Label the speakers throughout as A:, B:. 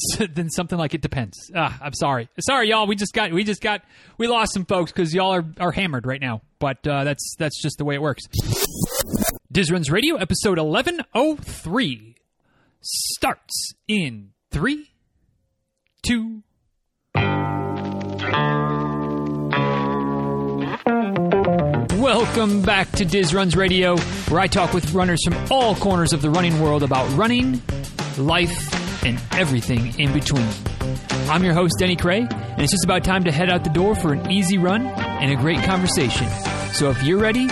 A: than something like it depends. Ah, I'm sorry, sorry, y'all. We just got we just got we lost some folks because y'all are, are hammered right now. But uh, that's that's just the way it works. Diz Runs Radio episode 1103 starts in three, two. Welcome back to Diz Runs Radio, where I talk with runners from all corners of the running world about running, life, and everything in between. I'm your host, Denny Krahe, and it's just about time to head out the door for an easy run and a great conversation. So if you're ready,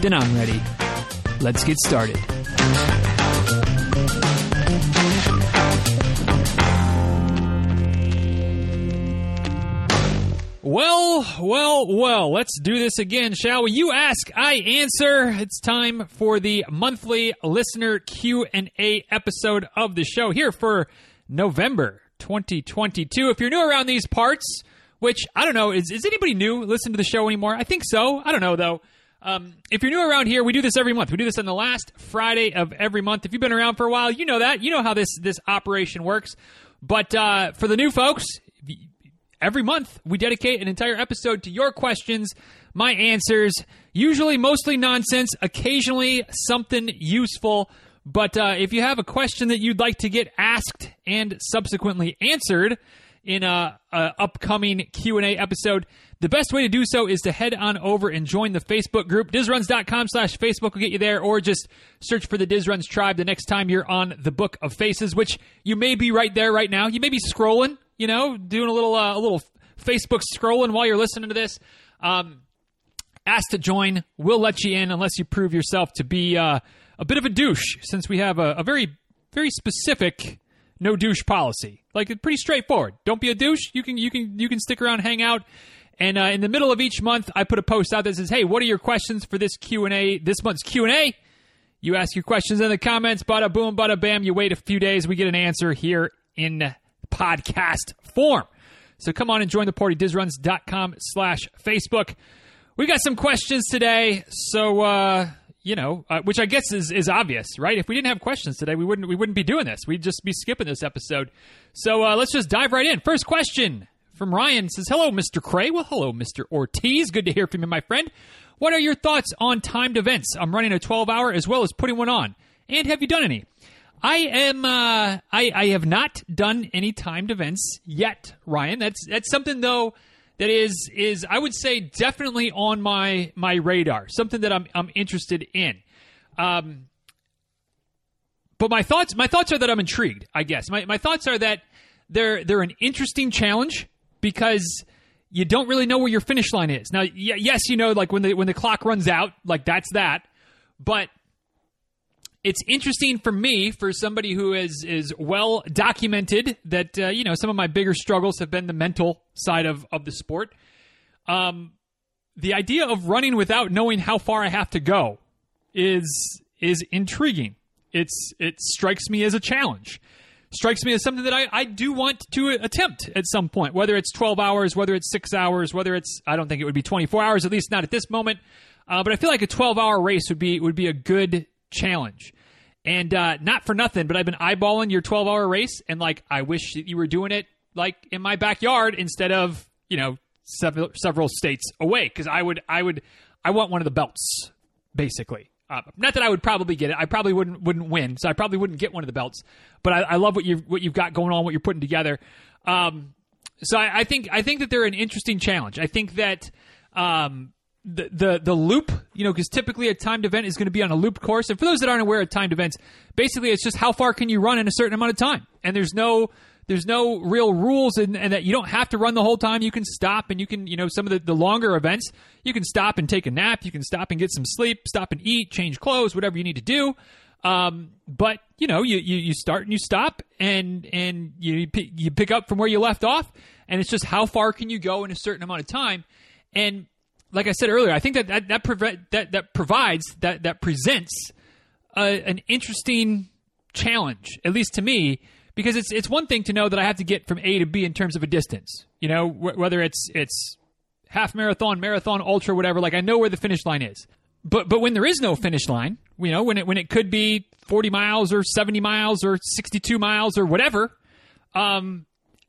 A: then I'm ready. Let's get started. Well, well, well, let's do this again, shall we? You ask, I answer. It's time for the monthly listener Q&A episode of the show here for November 2022. If you're new around these parts, which I don't know, is, is anybody new listen to the show anymore? I think so. I don't know though. Um, if you're new around here, we do this every month. We do this on the last Friday of every month. If you've been around for a while, you know that. You know how this this operation works. But uh, for the new folks, every month we dedicate an entire episode to your questions, my answers, usually mostly nonsense, occasionally something useful. But uh, if you have a question that you'd like to get asked and subsequently answered in a, a upcoming Q and A episode, the best way to do so is to head on over and join the Facebook group. DizRuns.com slash Facebook will get you there, or just search for the DizRuns tribe the next time you're on the Book of Faces, which you may be right there right now. You may be scrolling you know, doing a little uh, a little Facebook scrolling while you're listening to this. Um, to join. We'll let you in unless you prove yourself to be uh, a bit of a douche, since we have a, a very very specific no douche policy. Like it's pretty straightforward. Don't be a douche. You can you can you can stick around, hang out. And uh, in the middle of each month, I put a post out that says, "Hey, what are your questions for this Q and A? This month's Q and A." You ask your questions in the comments. Bada boom, bada bam. You wait a few days. We get an answer here in podcast form. So come on and join the party, dizruns.com slash Facebook. We got some questions today. So, uh, you know, uh, which I guess is, is obvious, right? If we didn't have questions today, we wouldn't we wouldn't be doing this. We'd just be skipping this episode. So uh, let's just dive right in. First question from Ryan says, "Hello, Mr. Krahe. Well, hello, Mr. Ortiz. Good to hear from you, my friend. What are your thoughts on timed events? I'm running a 12 hour as well as putting one on. And have you done any? I am. Uh, I I have not done any timed events yet, Ryan. That's that's something though that is is I would say definitely on my my radar. Something that I'm I'm interested in. Um, but my thoughts my thoughts are that I'm intrigued. I guess my my thoughts are that they're they're an interesting challenge because you don't really know where your finish line is. Now, y- yes, you know, like when the when the clock runs out, like that's that. But it's interesting for me, for somebody who is is well documented, that uh, you know some of my bigger struggles have been the mental side of of the sport. Um, the idea of running without knowing how far I have to go is is intriguing. It's it strikes me as a challenge. Strikes me as something that I, I do want to attempt at some point, whether it's 12 hours, whether it's six hours, whether it's, I don't think it would be 24 hours, at least not at this moment. Uh, but I feel like a 12 hour race would be, would be a good challenge. And uh, not for nothing, but I've been eyeballing your 12 hour race, and like I wish that you were doing it like in my backyard instead of you know several several states away because I would I would I want one of the belts basically. Uh, not that I would probably get it. I probably wouldn't wouldn't win, so I probably wouldn't get one of the belts. But I, I love what you what you've got going on, what you're putting together. Um, so I, I, think I think that they're an interesting challenge. I think that um, the the the loop, you know, because typically a timed event is going to be on a looped course. And for those that aren't aware of timed events, basically it's just how far can you run in a certain amount of time. And there's no there's no real rules and, that you don't have to run the whole time. You can stop and you can, you know, some of the, the longer events, you can stop and take a nap. You can stop and get some sleep, stop and eat, change clothes, whatever you need to do. Um, but you know, you, you, you start and you stop and, and you, you pick up from where you left off. And it's just how far can you go in a certain amount of time. And like I said earlier, I think that that that, preve- that, that provides that that presents an interesting challenge, at least to me, because it's it's one thing to know that I have to get from A to B in terms of a distance. You know, wh- whether it's it's half marathon, marathon, ultra, whatever. Like I know where the finish line is. But but when there is no finish line, you know, when it when it could be forty miles or seventy miles or sixty two miles or whatever, Um,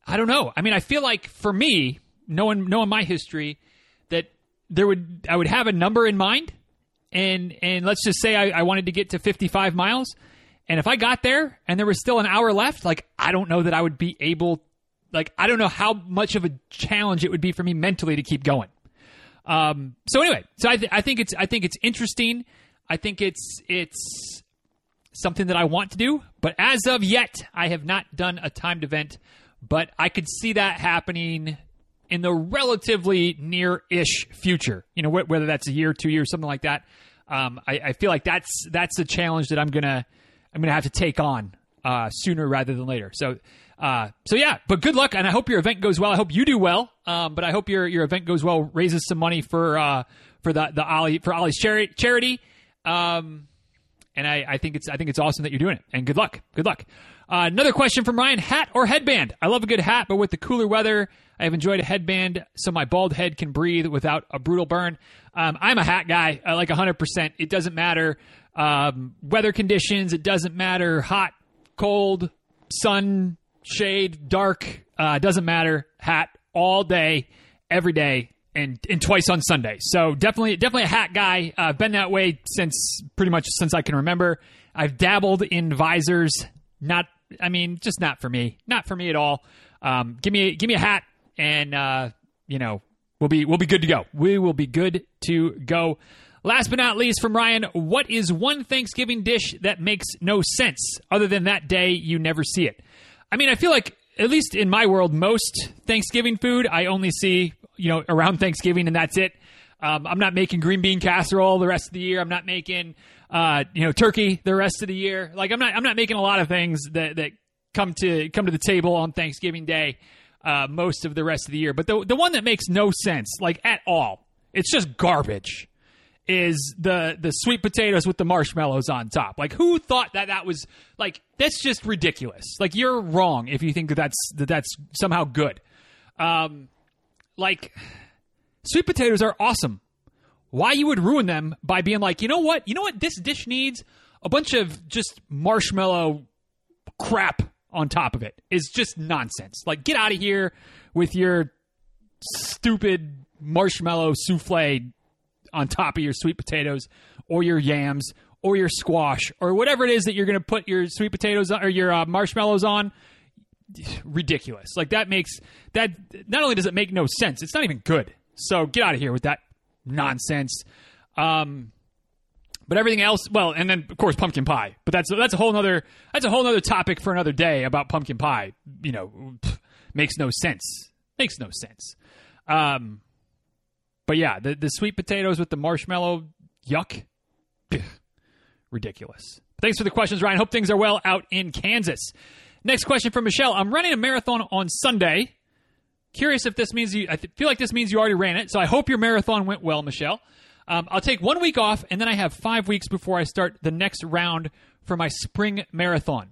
A: I don't know. I mean, I feel like for me, knowing knowing my history, there would I would have a number in mind, and and let's just say I, I wanted to get to 55 miles, and if I got there and there was still an hour left, like I don't know that I would be able, like I don't know how much of a challenge it would be for me mentally to keep going. Um, so anyway, so I, th- I think it's I think it's interesting. I think it's it's something that I want to do, but as of yet, I have not done a timed event. But I could see that happening in the relatively near-ish future. You know, wh- whether that's a year, two years, something like that. Um, I, I, feel like that's that's a challenge that I'm gonna I'm gonna have to take on uh, sooner rather than later. So. Uh, so yeah, but good luck, and I hope your event goes well. I hope you do well, um, but I hope your your event goes well, raises some money for uh, for the the Ollie for Ollie's charity. charity. Um, and I, I think it's I think it's awesome that you're doing it. And good luck, good luck. Uh, another question from Ryan: Hat or headband? I love a good hat, but with the cooler weather, I have enjoyed a headband so my bald head can breathe without a brutal burn. Um, I'm a hat guy, I like 100. percent It doesn't matter um, weather conditions. It doesn't matter hot, cold, sun, shade, dark. Uh, doesn't matter. Hat all day, every day and and twice on Sunday. So definitely definitely a hat guy. I've uh, been that way since pretty much since I can remember. I've dabbled in visors. Not I mean just not for me. Not for me at all. Um, give me give me a hat and uh, you know we'll be we'll be good to go. We will be good to go. Last but not least, from Ryan, what is one Thanksgiving dish that makes no sense other than that day you never see it? I mean, I feel like at least in my world, most Thanksgiving food I only see you know, around Thanksgiving and that's it. Um, I'm not making green bean casserole the rest of the year. I'm not making, uh, you know, turkey the rest of the year. Like I'm not, I'm not making a lot of things that, that come to, come to the table on Thanksgiving Day, uh, most of the rest of the year. But the, the one that makes no sense, like at all, it's just garbage is the the sweet potatoes with the marshmallows on top. Like who thought that that was like that's just ridiculous. Like you're wrong if you think that that's that that's somehow good. Um, like sweet potatoes are awesome. Why you would ruin them by being like, you know what? You know what this dish needs? A bunch of just marshmallow crap on top of it is just nonsense. Like, get out of here with your stupid marshmallow souffle on top of your sweet potatoes or your yams or your squash or whatever it is that you're going to put your sweet potatoes or your uh, marshmallows on ridiculous. Like that makes that not only does it make no sense, it's not even good. So get out of here with that nonsense. Um, but everything else, well, and then of course pumpkin pie. But that's that's a whole other that's a whole other topic for another day about pumpkin pie. You know, pff, makes no sense. Makes no sense. Um, but yeah, the the sweet potatoes with the marshmallow, yuck, ridiculous. Thanks for the questions, Ryan. Hope things are well out in Kansas. Next question from Michelle. I'm running a marathon on Sunday. Curious if this means you, I feel like this means you already ran it. So I hope your marathon went well, Michelle. Um, I'll take one week off, and then I have five weeks before I start the next round for my spring marathon.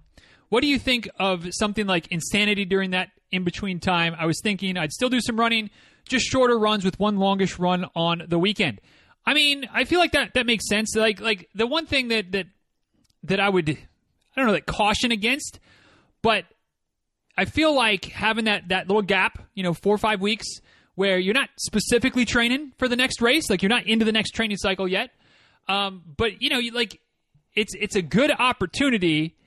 A: What do you think of something like insanity during that in between time? I was thinking I'd still do some running, just shorter runs with one longish run on the weekend. I mean, I feel like that that makes sense. Like like the one thing that that that I would I don't know that caution against but I feel like having that that little gap, you know, four or five weeks where you're not specifically training for the next race, like you're not into the next training cycle yet. Um, but you know, you, like it's it's a good opportunity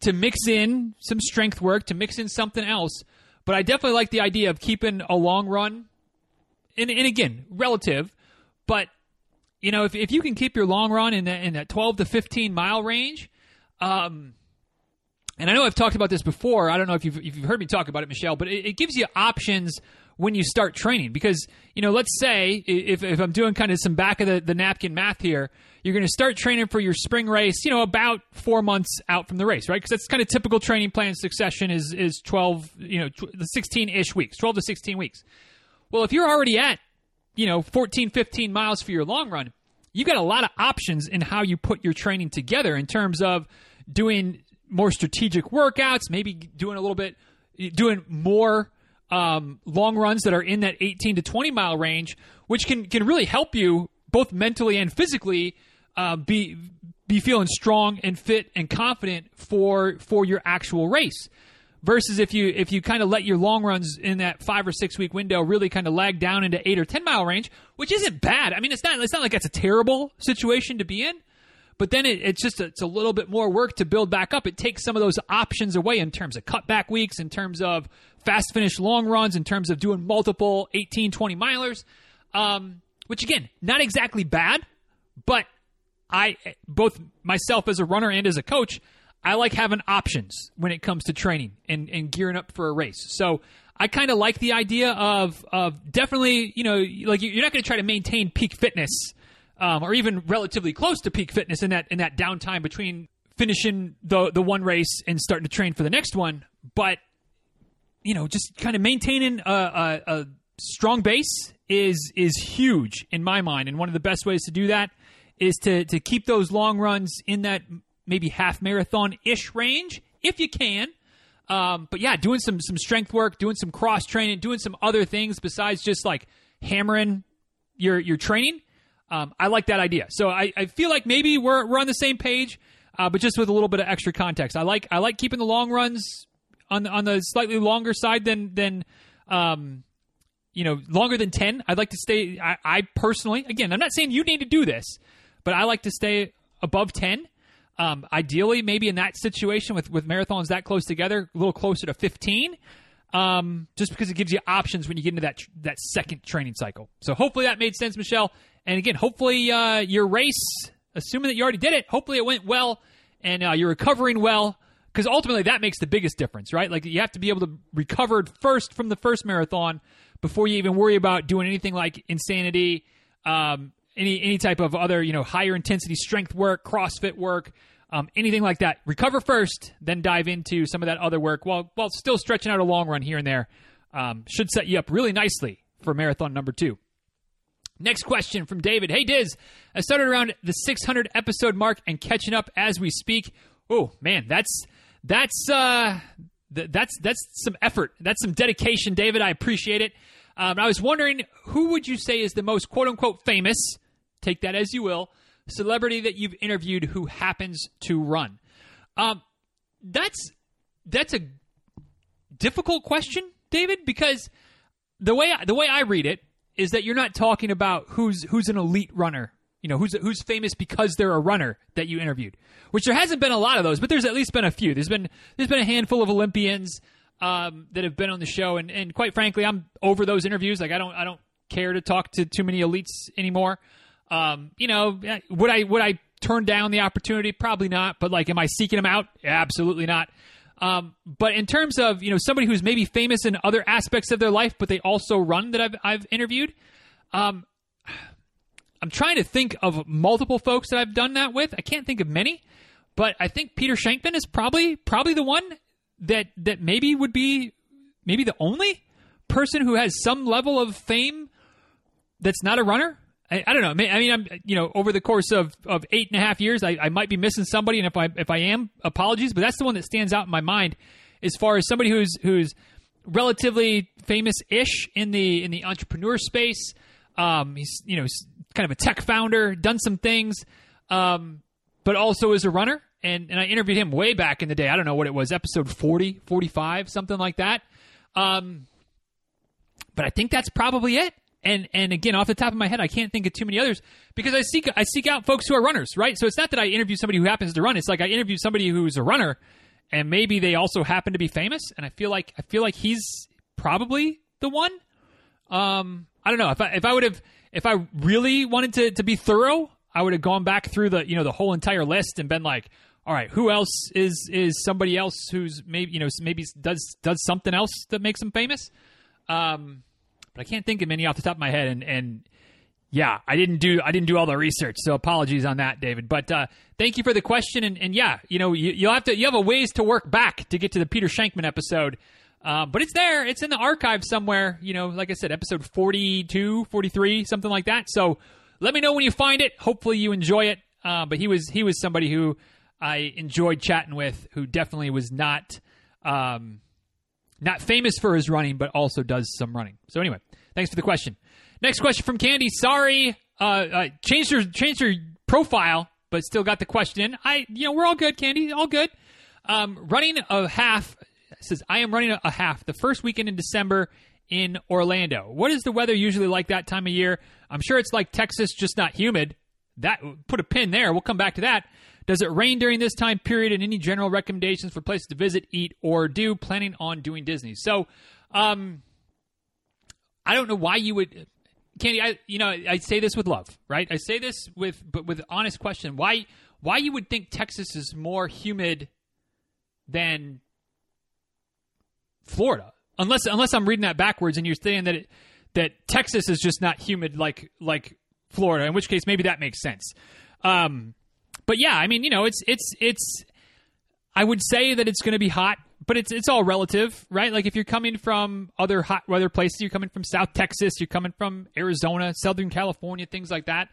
A: to mix in some strength work, to mix in something else. But I definitely like the idea of keeping a long run, and, and again, relative. But you know, if if you can keep your long run in that in that 12 to 15 mile range, um, and I know I've talked about this before. I don't know if you've, if you've heard me talk about it, Michelle, but it, it, gives you options when you start training. Because, you know, let's say if, if I'm doing kind of some back of the, the napkin math here, you're going to start training for your spring race, you know, about four months out from the race, right? Because that's kind of typical training plan succession is, is 12, you know, 16 ish weeks, 12 to 16 weeks. Well, if you're already at, you know, 14, 15 miles for your long run, you've got a lot of options in how you put your training together in terms of doing more strategic workouts, maybe doing a little bit, doing more um, long runs that are in that 18 to 20 mile range, which can can really help you both mentally and physically uh, be be feeling strong and fit and confident for for your actual race. versus if you if you kind of let your long runs in that five or six week window really kind of lag down into eight or ten mile range, which isn't bad. I mean, it's not it's not like that's a terrible situation to be in, but then it, it's just a, it's a little bit more work to build back up. It takes some of those options away in terms of cutback weeks, in terms of fast finish long runs, in terms of doing multiple 18, 20 milers. Um, which again, not exactly bad, but I both myself as a runner and as a coach, I like having options when it comes to training and, and gearing up for a race. So I kind of like the idea of of definitely, you know, like you're not going to try to maintain peak fitness um, or even relatively close to peak fitness in that in that downtime between finishing the the one race and starting to train for the next one. But you know, just kind of maintaining a, a, a strong base is is huge in my mind, and one of the best ways to do that is to to keep those long runs in that maybe half marathon ish range if you can. Um, but yeah, doing some some strength work, doing some cross training, doing some other things besides just like hammering your your training. Um, I like that idea. So I, I feel like maybe we're we're on the same page, uh, but just with a little bit of extra context. I like I like keeping the long runs on on the slightly longer side than than um, you know longer than ten. I'd like to stay. I, I personally, again, I'm not saying you need to do this, but I like to stay above ten. Um, ideally, maybe in that situation with, with marathons that close together, a little closer to 15, um, just because it gives you options when you get into that that second training cycle. So hopefully that made sense, Michelle. And again, hopefully uh, your race, assuming that you already did it, hopefully it went well and uh, you're recovering well. Because ultimately that makes the biggest difference, right? Like you have to be able to recover first from the first marathon before you even worry about doing anything like insanity, um, any any type of other you know higher intensity strength work, CrossFit work, um, anything like that. Recover first, then dive into some of that other work while while still stretching out a long run here and there. Um, should set you up really nicely for marathon number two. Next question from David. Hey Diz, I started around the 600 episode mark and catching up as we speak. Oh man, that's that's uh, th- that's that's some effort. That's some dedication, David. I appreciate it. Um, I was wondering who would you say is the most quote unquote famous take that as you will, celebrity that you've interviewed who happens to run. Um, that's that's a difficult question, David, because the way I, the way I read it is that you're not talking about who's who's an elite runner, you know, who's who's famous because they're a runner that you interviewed. Which there hasn't been a lot of those, but there's at least been a few. There's been there's been a handful of Olympians um, that have been on the show, and, and quite frankly, I'm over those interviews. Like I don't I don't care to talk to too many elites anymore. Um, you know, would I would I turn down the opportunity? Probably not. But like, am I seeking them out? Absolutely not. Um, but in terms of you know somebody who's maybe famous in other aspects of their life, but they also run that I've I've interviewed. Um, I'm trying to think of multiple folks that I've done that with. I can't think of many, but I think Peter Shankman is probably probably the one that that maybe would be maybe the only person who has some level of fame that's not a runner. I, I, don't know. I mean, I'm you know over the course of, of eight and a half years, I, I might be missing somebody, and if I if I am, apologies. But that's the one that stands out in my mind as far as somebody who's who's relatively famous-ish in the in the entrepreneur space. Um, he's you know kind of a tech founder, done some things, um, but also is a runner. And and I interviewed him way back in the day. I don't know what it was, episode 40, 45, something like that. Um, but I think that's probably it and and again off the top of my head i can't think of too many others because i seek i seek out folks who are runners right? So it's not that i interview somebody who happens to run. It's like i interview somebody who's a runner and maybe they also happen to be famous and i feel like i feel like he's probably the one. Um i don't know. If i if i would have if i really wanted to to be thorough i would have gone back through the you know the whole entire list and been like all right who else is is somebody else who's maybe you know maybe does does something else that makes them famous? Um but I can't think of any off the top of my head. And and yeah, I didn't do I didn't do all the research, so apologies on that, David. But uh, thank you for the question. And, and yeah, you know you, you'll have to you have a ways to work back to get to the Peter Shankman episode. Uh, but it's there. It's in the archive somewhere. You know, like I said, episode 42, 43, something like that. So let me know when you find it. Hopefully you enjoy it. Uh, but he was he was somebody who I enjoyed chatting with, who definitely was not um, not famous for his running, but also does some running. So anyway, thanks for the question. Next question from Candy. Sorry, uh, uh, changed her changed her profile, but still got the question in. I, you know, we're all good, Candy, all good. Um, running a half says, I am running a, a half the first weekend in December in Orlando. What is the weather usually like that time of year? I'm sure it's like Texas, just not humid. That put a pin there. We'll come back to that. Does it rain during this time period? And any general recommendations for places to visit, eat, or do? Planning on doing Disney. So, um, I don't know why you would, Candy. I you know I say this with love, right? I say this with but with honest question. Why why you would think Texas is more humid than Florida? Unless unless I'm reading that backwards and you're saying that it, that Texas is just not humid like like Florida. In which case, maybe that makes sense. Um, but yeah, I mean, you know, it's it's it's. I would say that it's going to be hot, but it's it's all relative, right? Like if you're coming from other hot weather places, you're coming from South Texas, you're coming from Arizona, Southern California, things like that.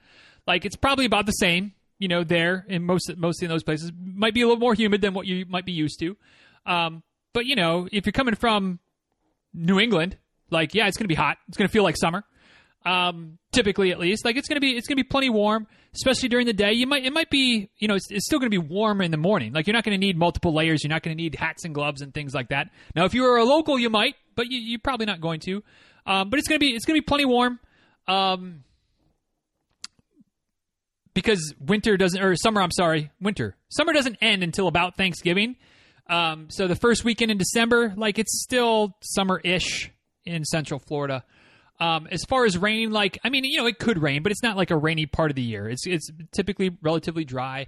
A: Like it's probably about the same, you know, there in most mostly in those places. Might be a little more humid than what you might be used to. Um, but you know, if you're coming from New England, like yeah, it's going to be hot. It's going to feel like summer. Um, typically, at least, like it's to be it's to be plenty warm, especially during the day. You might it might be you know it's, it's still to be warm in the morning. Like you're not to need multiple layers. You're not to need hats and gloves and things like that. Now, if you were a local, you might, but you, you're probably not going to. Um, but it's to be it's to be plenty warm. Um, because winter doesn't or summer I'm sorry winter summer doesn't end until about Thanksgiving um, so the first weekend in December like it's still summer-ish in Central Florida um, as far as rain like I mean you know it could rain but it's not like a rainy part of the year it's it's typically relatively dry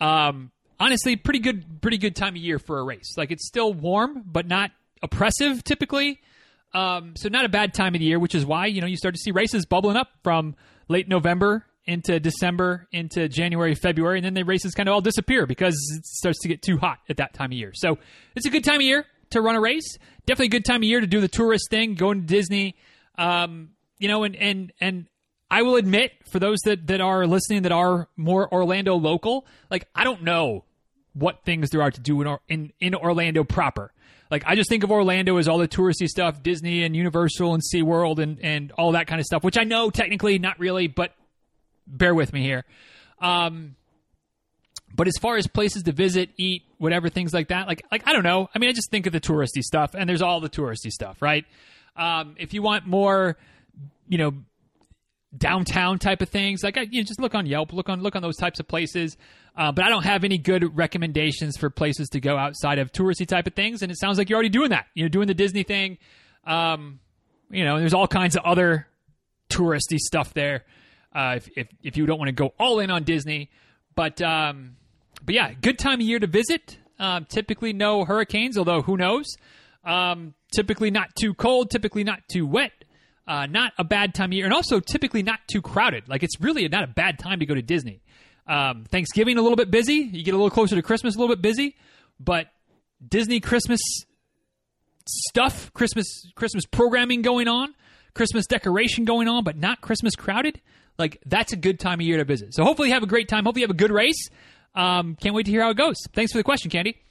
A: um, honestly pretty good pretty good time of year for a race like it's still warm but not oppressive typically um, so not a bad time of the year which is why you know you start to see races bubbling up from late November into December, into January, February, and then the races kind of all disappear because it starts to get too hot at that time of year. So it's a good time of year to run a race. Definitely a good time of year to do the tourist thing, going to Disney. Um, you know, and and and I will admit, for those that that are listening that are more Orlando local, like I don't know what things there are to do in in, in Orlando proper. Like I just think of Orlando as all the touristy stuff, Disney and Universal and SeaWorld and and all that kind of stuff, which I know technically not really, but bear with me here. Um, but as far as places to visit, eat, whatever things like that, like like I don't know. I mean, I just think of the touristy stuff, and there's all the touristy stuff, right? Um, if you want more, you know, downtown type of things, like you know, just look on Yelp, look on look on those types of places. Uh, but I don't have any good recommendations for places to go outside of touristy type of things, and it sounds like you're already doing that. You know, doing the Disney thing. Um, you know, there's all kinds of other touristy stuff there uh, if, if, if you don't want to go all in on Disney. But um, but yeah, good time of year to visit. Um, typically no hurricanes, although who knows. Um, typically not too cold. Typically not too wet. Uh, not a bad time of year, and also typically not too crowded. Like it's really not a bad time to go to Disney. Um, Thanksgiving a little bit busy. You get a little closer to Christmas, a little bit busy, but Disney Christmas stuff, Christmas Christmas programming going on, Christmas decoration going on, but not Christmas crowded. Like that's a good time of year to visit. So hopefully you have a great time. Hopefully you have a good race. Um, can't wait to hear how it goes. Thanks for the question, Candy.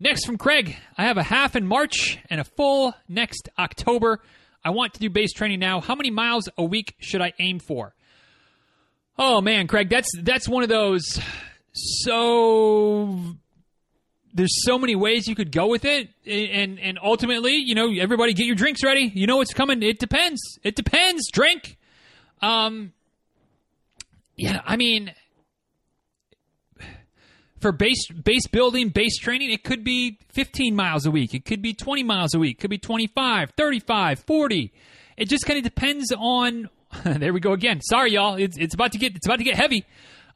A: Next from Craig, I have a half in March and a full next October. I want to do base training now. How many miles a week should I aim for? Oh man, Craig, that's that's one of those so there's so many ways you could go with it and and ultimately, you know, everybody get your drinks ready. You know what's coming. It depends. It depends. Drink. Um yeah, I mean, for base base building, base training, it could be 15 miles a week. It could be 20 miles a week. It could be 25, 35, 40. It just kind of depends on. there we go again. Sorry, y'all. It's, it's about to get it's about to get heavy.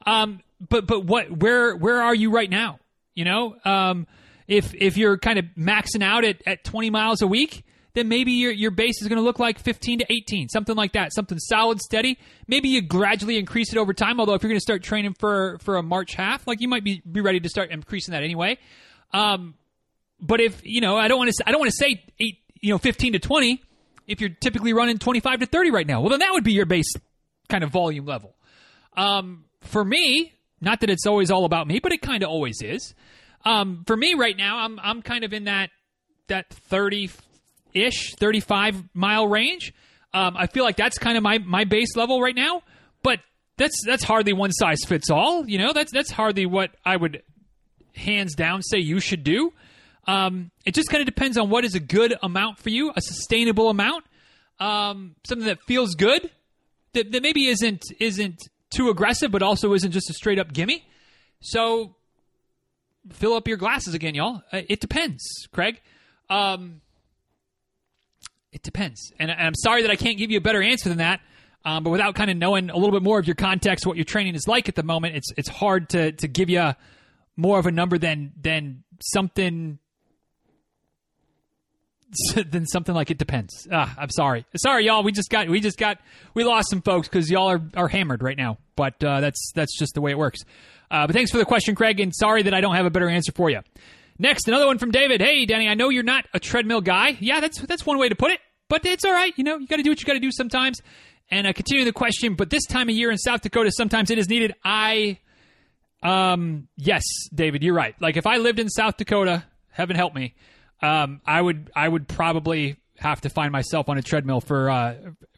A: Um, but but what where where are you right now? You know, um, if if you're kind of maxing out at, at 20 miles a week, then maybe your, your base is going to look like 15 to 18, something like that, something solid, steady. Maybe you gradually increase it over time. Although if you're going to start training for for a March half, like you might be be ready to start increasing that anyway. Um, but if you know, I don't want to I don't want to say eight, you know, 15 to 20. If you're typically running 25 to 30 right now, well, then that would be your base kind of volume level. Um, for me, not that it's always all about me, but it kind of always is. Um, for me right now, I'm I'm kind of in that that 30 ish, 35 mile range. Um, I feel like that's kind of my, my base level right now, but that's that's hardly one size fits all. You know, that's that's hardly what I would hands down say you should do. Um, it just kind of depends on what is a good amount for you, a sustainable amount, um, something that feels good, that, that maybe isn't isn't too aggressive, but also isn't just a straight up gimme. So fill up your glasses again, y'all. Uh, it depends, Craig. Um, it depends, and, I'm sorry that I can't give you a better answer than that. Um, but without kind of knowing a little bit more of your context, what your training is like at the moment, it's it's hard to to give you more of a number than than something than something like it depends. Ah, I'm sorry, sorry, y'all. We just got we just got we lost some folks because y'all are, are hammered right now. But uh, that's that's just the way it works. Uh, but thanks for the question, Craig, and sorry that I don't have a better answer for you. Next, another one from David. Hey, Danny, I know you're not a treadmill guy. Yeah, that's that's one way to put it, but it's all right. You know, you got to do what you got to do sometimes. And uh, continue the question. But this time of year in South Dakota, sometimes it is needed. I, um, yes, David, you're right. Like if I lived in South Dakota, heaven help me, um, I would I would probably have to find myself on a treadmill for uh,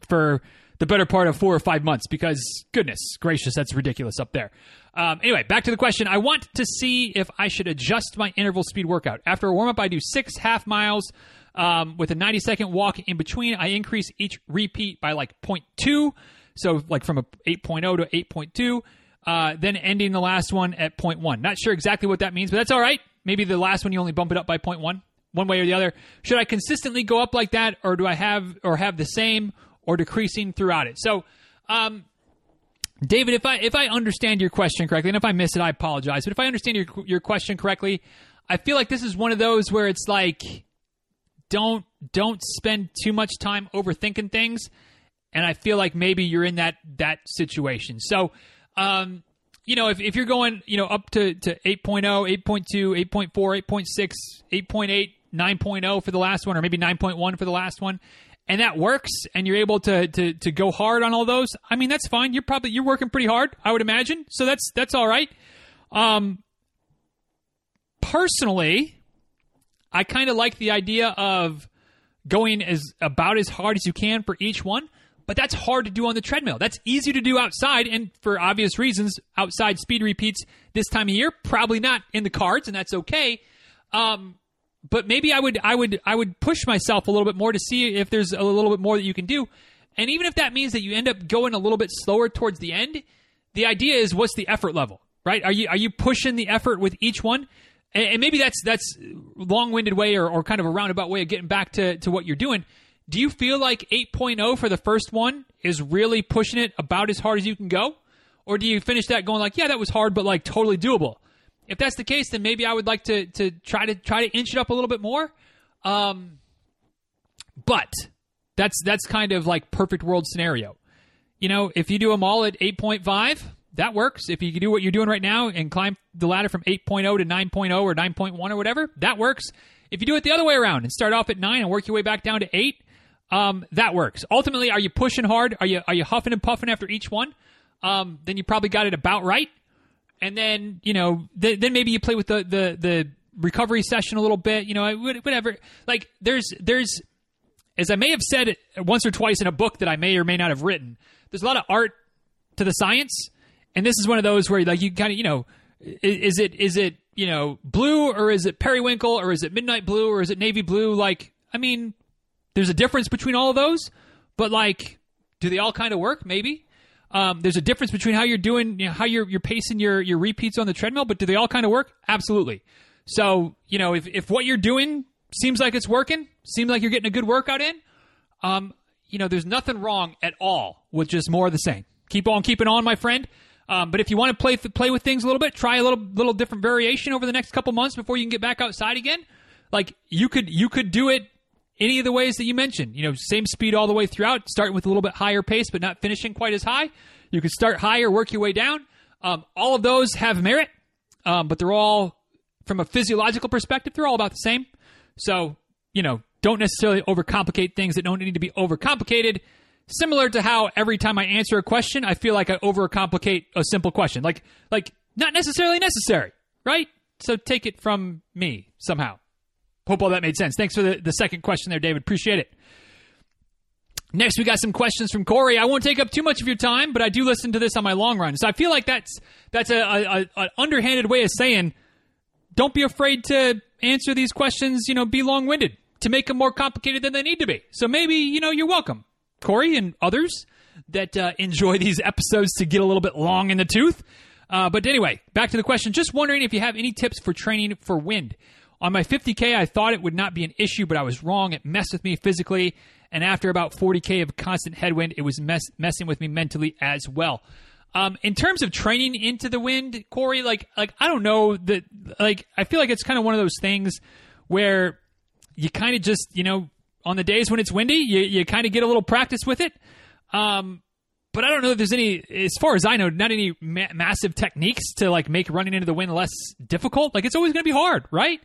A: for the better part of four or five months because goodness gracious, that's ridiculous up there. Um, anyway, back to the question. I want to see if I should adjust my interval speed workout. After a warm up, I do six half miles um, with a 90 second walk in between. I increase each repeat by like 0.2, so like from a 8.0 to 8.2. Uh, then ending the last one at 0.1. Not sure exactly what that means, but that's all right. Maybe the last one you only bump it up by 0.1, one way or the other. Should I consistently go up like that, or do I have or have the same, or decreasing throughout it. So, um, David, if I if I understand your question correctly, and if I miss it, I apologize. But if I understand your your question correctly, I feel like this is one of those where it's like, don't don't spend too much time overthinking things, and I feel like maybe you're in that that situation. So, um, you know, if, if you're going, you know, up to, to 8.0, 8.2, 8.4, 8.6, 8.8, 9.0 for the last one, or maybe 9.1 for the last one, and that works and you're able to, to to go hard on all those i mean that's fine. You're probably you're working pretty hard i would imagine. So that's that's all right. Um personally i kind of like the idea of going as about as hard as you can for each one but that's hard to do on the treadmill. That's easy to do outside and for obvious reasons outside speed repeats this time of year probably not in the cards and that's okay. Um but maybe I would I would I would push myself a little bit more to see if there's a little bit more that you can do. And even if that means that you end up going a little bit slower towards the end, the idea is what's the effort level, right? Are you are you pushing the effort with each one? And, maybe that's that's long-winded way or, or kind of a roundabout way of getting back to, to what you're doing. Do you feel like 8.0 for the first one is really pushing it about as hard as you can go? Or do you finish that going like, yeah, that was hard, but like totally doable? If that's the case, then maybe I would like to to try to try to inch it up a little bit more. Um, but that's that's kind of like perfect world scenario. You know, if you do them all at eight point five, that works. If you do what you're doing right now and climb the ladder from 8.0 to 9.0 or 9.1 or whatever, that works. If you do it the other way around and start off at nine and work your way back down to eight, um, that works. Ultimately, are you pushing hard? Are you are you huffing and puffing after each one? Um, then you probably got it about right and then you know th- then maybe you play with the, the the recovery session a little bit you know whatever. Like there's there's as i may have said once or twice in a book that i may or may not have written there's a lot of art to the science. And this is one of those where like you kind of you know is it is it you know blue or is it periwinkle or is it midnight blue or is it navy blue? Like i mean there's a difference between all of those. But like do they all kind of work? Maybe um, there's a difference between how you're doing, you know, how you're you're pacing your your repeats on the treadmill, but do they all kind of work? Absolutely. So you know, if if what you're doing seems like it's working, seems like you're getting a good workout in, um, you know, there's nothing wrong at all with just more of the same. Keep on keeping on, my friend. Um, but if you want to play play with things a little bit, try a little little different variation over the next couple months before you can get back outside again. Like you could you could do it any of the ways that you mentioned. You know, same speed all the way throughout, starting with a little bit higher pace, but not finishing quite as high. You could start higher, work your way down. Um, all of those have merit, um, but they're all, from a physiological perspective, they're all about the same. So, you know, don't necessarily overcomplicate things that don't need to be overcomplicated. Similar to how every time I answer a question, I feel like I overcomplicate a simple question. Like, like not necessarily necessary, right? So take it from me somehow. Hope all that made sense. Thanks for the, the second question there, David. Appreciate it. Next, we got some questions from Corey. I won't take up too much of your time, but I do listen to this on my long run, so I feel like that's that's a, a, a underhanded way of saying don't be afraid to answer these questions. You know, be long winded to make them more complicated than they need to be. So maybe you know you're welcome, Corey and others that uh, enjoy these episodes to get a little bit long in the tooth. Uh, but anyway, back to the question. Just wondering if you have any tips for training for wind. On my 50K, I thought it would not be an issue, but I was wrong. It messed with me physically. And after about 40K of constant headwind, it was mess- messing with me mentally as well. Um, in terms of training into the wind, Corey, like, like I don't know that, like, I feel like it's kind of one of those things where you kind of just, you know, on the days when it's windy, you, you kind of get a little practice with it. Um, but I don't know if there's any, as far as I know, not any ma- massive techniques to like make running into the wind less difficult. Like it's always going to be hard, right?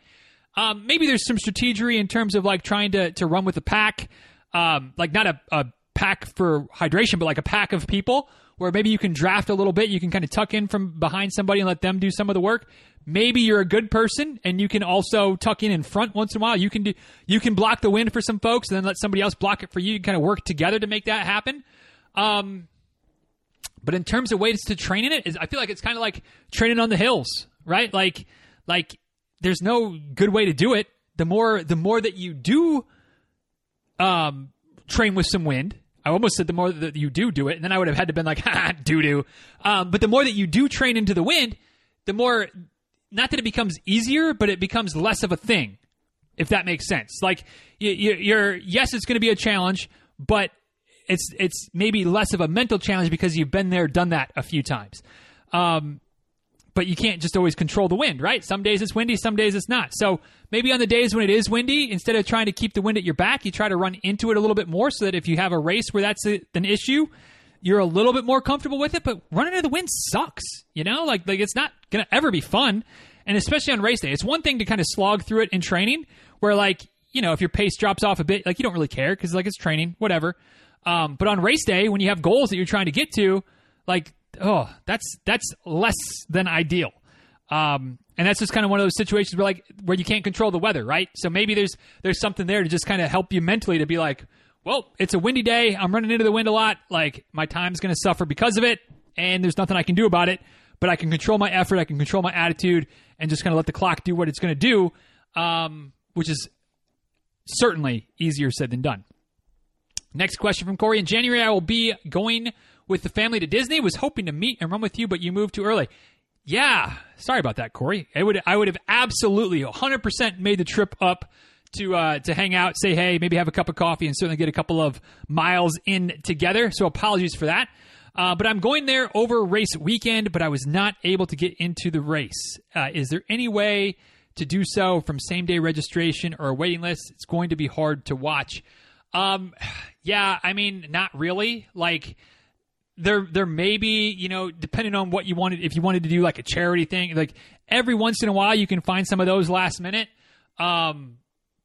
A: Um, maybe there's some strategy in terms of like trying to to run with a pack, um, like not a, a pack for hydration, but like a pack of people where maybe you can draft a little bit. You can kind of tuck in from behind somebody and let them do some of the work. Maybe you're a good person and you can also tuck in in front once in a while. You can do you can block the wind for some folks and then let somebody else block it for you. You kind of work together to make that happen. Um, but in terms of ways to train in it, is I feel like it's kind of like training on the hills, right? Like, like there's no good way to do it. The more, the more that you do, um, train with some wind. I almost said the more that you do do it, and then I would have had to been like, ha, doo doo. Um, but the more that you do train into the wind, the more, not that it becomes easier, but it becomes less of a thing, if that makes sense. Like, you, you, you're, yes, it's going to be a challenge, but it's it's maybe less of a mental challenge because you've been there, done that a few times. Um, but you can't just always control the wind, right? Some days it's windy, some days it's not. So maybe on the days when it is windy, instead of trying to keep the wind at your back, you try to run into it a little bit more so that if you have a race where that's a, an issue, you're a little bit more comfortable with it. But running into the wind sucks, you know? Like, like it's not going to ever be fun. And especially on race day, it's one thing to kind of slog through it in training where, like, you know, if your pace drops off a bit, like, you don't really care because, like, it's training, whatever. Um, but on race day, when you have goals that you're trying to get to, like, oh, that's that's less than ideal. Um, and that's just kind of one of those situations where like where you can't control the weather, right? So maybe there's there's something there to just kind of help you mentally to be like, well, it's a windy day. I'm running into the wind a lot. Like my time's going to suffer because of it, and there's nothing I can do about it. But I can control my effort. I can control my attitude, and just kind of let the clock do what it's going to do, um, which is certainly easier said than done. Next question from Corey. In January, I will be going with the family to Disney. Was hoping to meet and run with you, but you moved too early. Yeah, sorry about that, Corey. I would I would have absolutely 100% made the trip up to uh, to hang out, say hey, maybe have a cup of coffee, and certainly get a couple of miles in together. So apologies for that. Uh, but I'm going there over race weekend, but I was not able to get into the race. Uh, is there any way to do so from same day registration or a waiting list? It's going to be hard to watch. Um, yeah, I mean, not really. Like there, there may be, you know, depending on what you wanted. If you wanted to do like a charity thing, like every once in a while, you can find some of those last minute. Um,